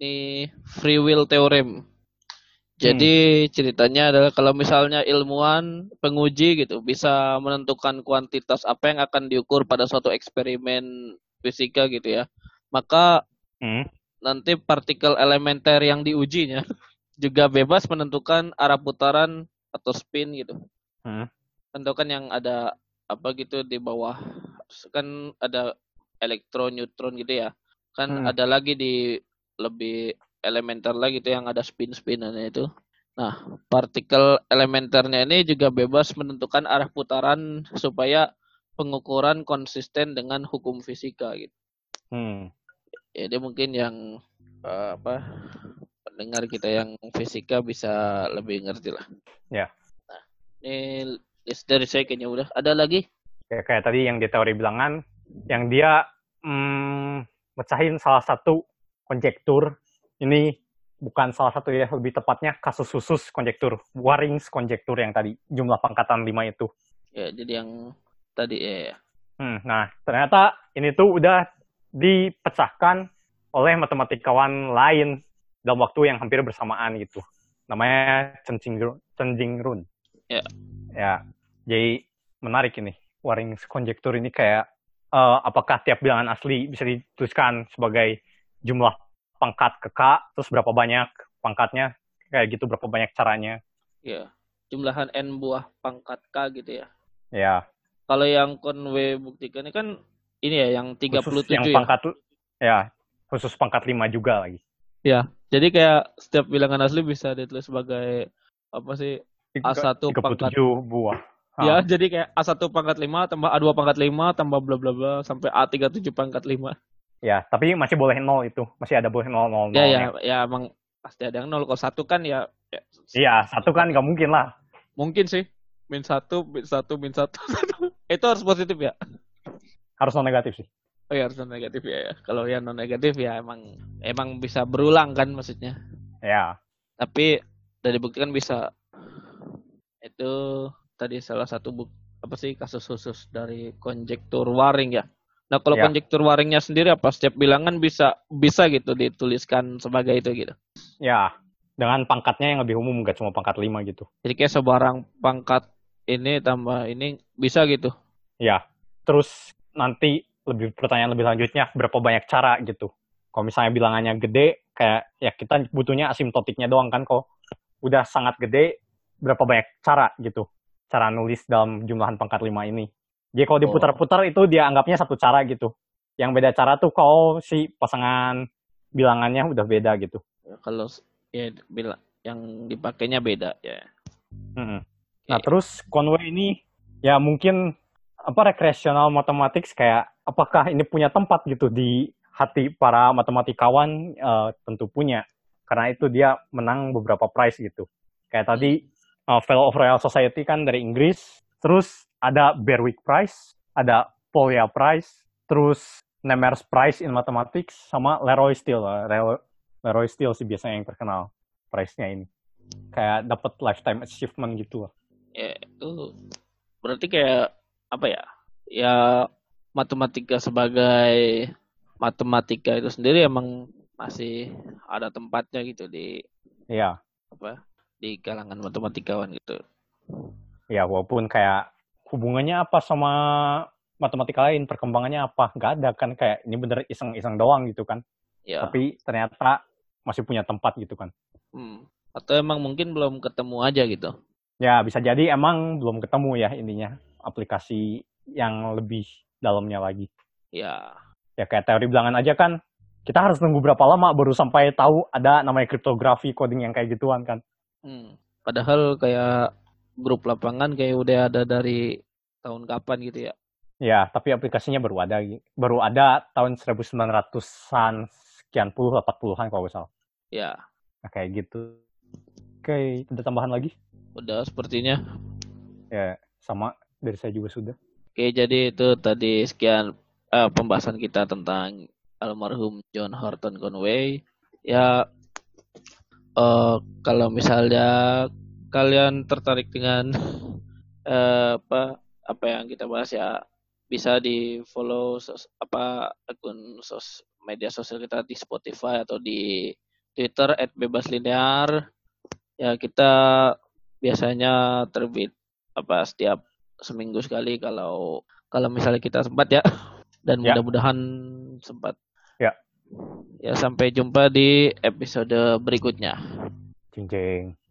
Speaker 1: ini free will theorem. Jadi hmm. ceritanya adalah kalau misalnya ilmuwan penguji gitu bisa menentukan kuantitas apa yang akan diukur pada suatu eksperimen fisika gitu ya. Maka hmm nanti partikel elementer yang diujinya juga bebas menentukan arah putaran atau spin gitu. Hmm. Tentukan yang ada apa gitu di bawah kan ada elektron, neutron gitu ya. Kan hmm. ada lagi di lebih elementer lagi itu yang ada spin-spinannya itu. Nah, partikel elementernya ini juga bebas menentukan arah putaran supaya pengukuran konsisten dengan hukum fisika gitu. Hmm ya dia mungkin yang uh, apa pendengar kita yang fisika bisa lebih ngerti lah.
Speaker 2: Ya.
Speaker 1: Nah, ini list dari saya kayaknya udah. Ada lagi?
Speaker 2: Kayak, kayak tadi yang di teori bilangan, yang dia hmm, mecahin salah satu konjektur. Ini bukan salah satu ya, lebih tepatnya kasus khusus konjektur. Warings konjektur yang tadi, jumlah pangkatan lima itu.
Speaker 1: Ya, jadi yang tadi ya. ya.
Speaker 2: Hmm, nah, ternyata ini tuh udah dipecahkan oleh matematikawan lain dalam waktu yang hampir bersamaan gitu. Namanya Chen Jingrun.
Speaker 1: Ya.
Speaker 2: Ya. Jadi menarik ini. Warings konjektur ini kayak uh, apakah tiap bilangan asli bisa dituliskan sebagai jumlah pangkat ke K, terus berapa banyak pangkatnya, kayak gitu berapa banyak caranya.
Speaker 1: Ya. Jumlahan N buah pangkat K gitu ya.
Speaker 2: Ya.
Speaker 1: Kalau yang Conway buktikan ini kan ini ya yang 37 khusus yang
Speaker 2: ya? pangkat ya khusus pangkat 5 juga lagi.
Speaker 1: Ya, jadi kayak setiap bilangan asli bisa ditulis sebagai apa sih A1 pangkat
Speaker 2: buah.
Speaker 1: Ha. Ya, jadi kayak A1 pangkat 5 tambah A2 pangkat 5 tambah bla bla bla sampai A37 pangkat 5.
Speaker 2: Ya, tapi masih boleh nol itu. Masih ada boleh nol nol.
Speaker 1: Ya, ya, ya emang pasti ada yang nol. Kalau satu kan ya,
Speaker 2: ya Iya, satu kan nggak mungkin lah.
Speaker 1: Mungkin sih. Min satu, min satu, min satu. itu harus positif ya?
Speaker 2: Harus non negatif sih.
Speaker 1: Oh ya harus non negatif ya, ya. Kalau yang non negatif ya emang emang bisa berulang kan maksudnya.
Speaker 2: Ya.
Speaker 1: Tapi dari bukti kan bisa itu tadi salah satu buk apa sih kasus khusus dari konjektur waring ya. Nah kalau ya. konjektur waringnya sendiri apa setiap bilangan bisa bisa gitu dituliskan sebagai itu gitu.
Speaker 2: Ya, dengan pangkatnya yang lebih umum nggak cuma pangkat lima gitu.
Speaker 1: Jadi kayak sebarang pangkat ini tambah ini bisa gitu.
Speaker 2: Ya. Terus nanti lebih pertanyaan lebih lanjutnya berapa banyak cara gitu. Kalau misalnya bilangannya gede, kayak ya kita butuhnya asimptotiknya doang kan kok. Udah sangat gede, berapa banyak cara gitu. Cara nulis dalam jumlahan pangkat lima ini. Jadi kalau diputar-putar itu dia anggapnya satu cara gitu. Yang beda cara tuh kalau si pasangan bilangannya udah beda gitu.
Speaker 1: Ya, kalau ya bila yang dipakainya beda ya.
Speaker 2: -hmm. Nah terus Conway ini ya mungkin apa recreational mathematics kayak apakah ini punya tempat gitu di hati para matematikawan? Uh, tentu punya. Karena itu dia menang beberapa prize gitu. Kayak tadi uh, Fellow of Royal Society kan dari Inggris. Terus ada Berwick Prize ada Polya Prize terus Nemers Prize in Mathematics sama Leroy Steele. Leroy Steele sih biasanya yang terkenal prize-nya ini. Kayak dapat lifetime achievement gitu lah.
Speaker 1: Ya itu berarti kayak apa ya ya matematika sebagai matematika itu sendiri emang masih ada tempatnya gitu di
Speaker 2: ya
Speaker 1: apa di kalangan matematikawan gitu
Speaker 2: ya walaupun kayak hubungannya apa sama matematika lain, perkembangannya apa? Nggak ada kan kayak ini bener iseng-iseng doang gitu kan.
Speaker 1: Ya.
Speaker 2: Tapi ternyata masih punya tempat gitu kan.
Speaker 1: Hmm. Atau emang mungkin belum ketemu aja gitu.
Speaker 2: Ya bisa jadi emang belum ketemu ya intinya aplikasi yang lebih dalamnya lagi.
Speaker 1: Ya.
Speaker 2: Ya kayak teori bilangan aja kan kita harus nunggu berapa lama baru sampai tahu ada namanya kriptografi coding yang kayak gituan kan.
Speaker 1: Hmm. Padahal kayak grup lapangan kayak udah ada dari tahun kapan gitu ya.
Speaker 2: Ya, tapi aplikasinya baru ada baru ada tahun 1900-an sekian puluh 80-an kalau nggak salah.
Speaker 1: Ya.
Speaker 2: Nah, kayak gitu. Oke, ada tambahan lagi?
Speaker 1: Udah sepertinya.
Speaker 2: Ya, sama dari saya juga sudah.
Speaker 1: Oke, jadi itu tadi sekian uh, pembahasan kita tentang almarhum John Horton Conway. Ya, uh, kalau misalnya kalian tertarik dengan uh, apa apa yang kita bahas ya bisa di follow sos, apa akun sos, media sosial kita di Spotify atau di Twitter @bebaslinear. Ya kita biasanya terbit apa setiap seminggu sekali kalau kalau misalnya kita sempat ya dan ya. mudah-mudahan sempat.
Speaker 2: Ya.
Speaker 1: Ya sampai jumpa di episode berikutnya.
Speaker 2: Cing cing.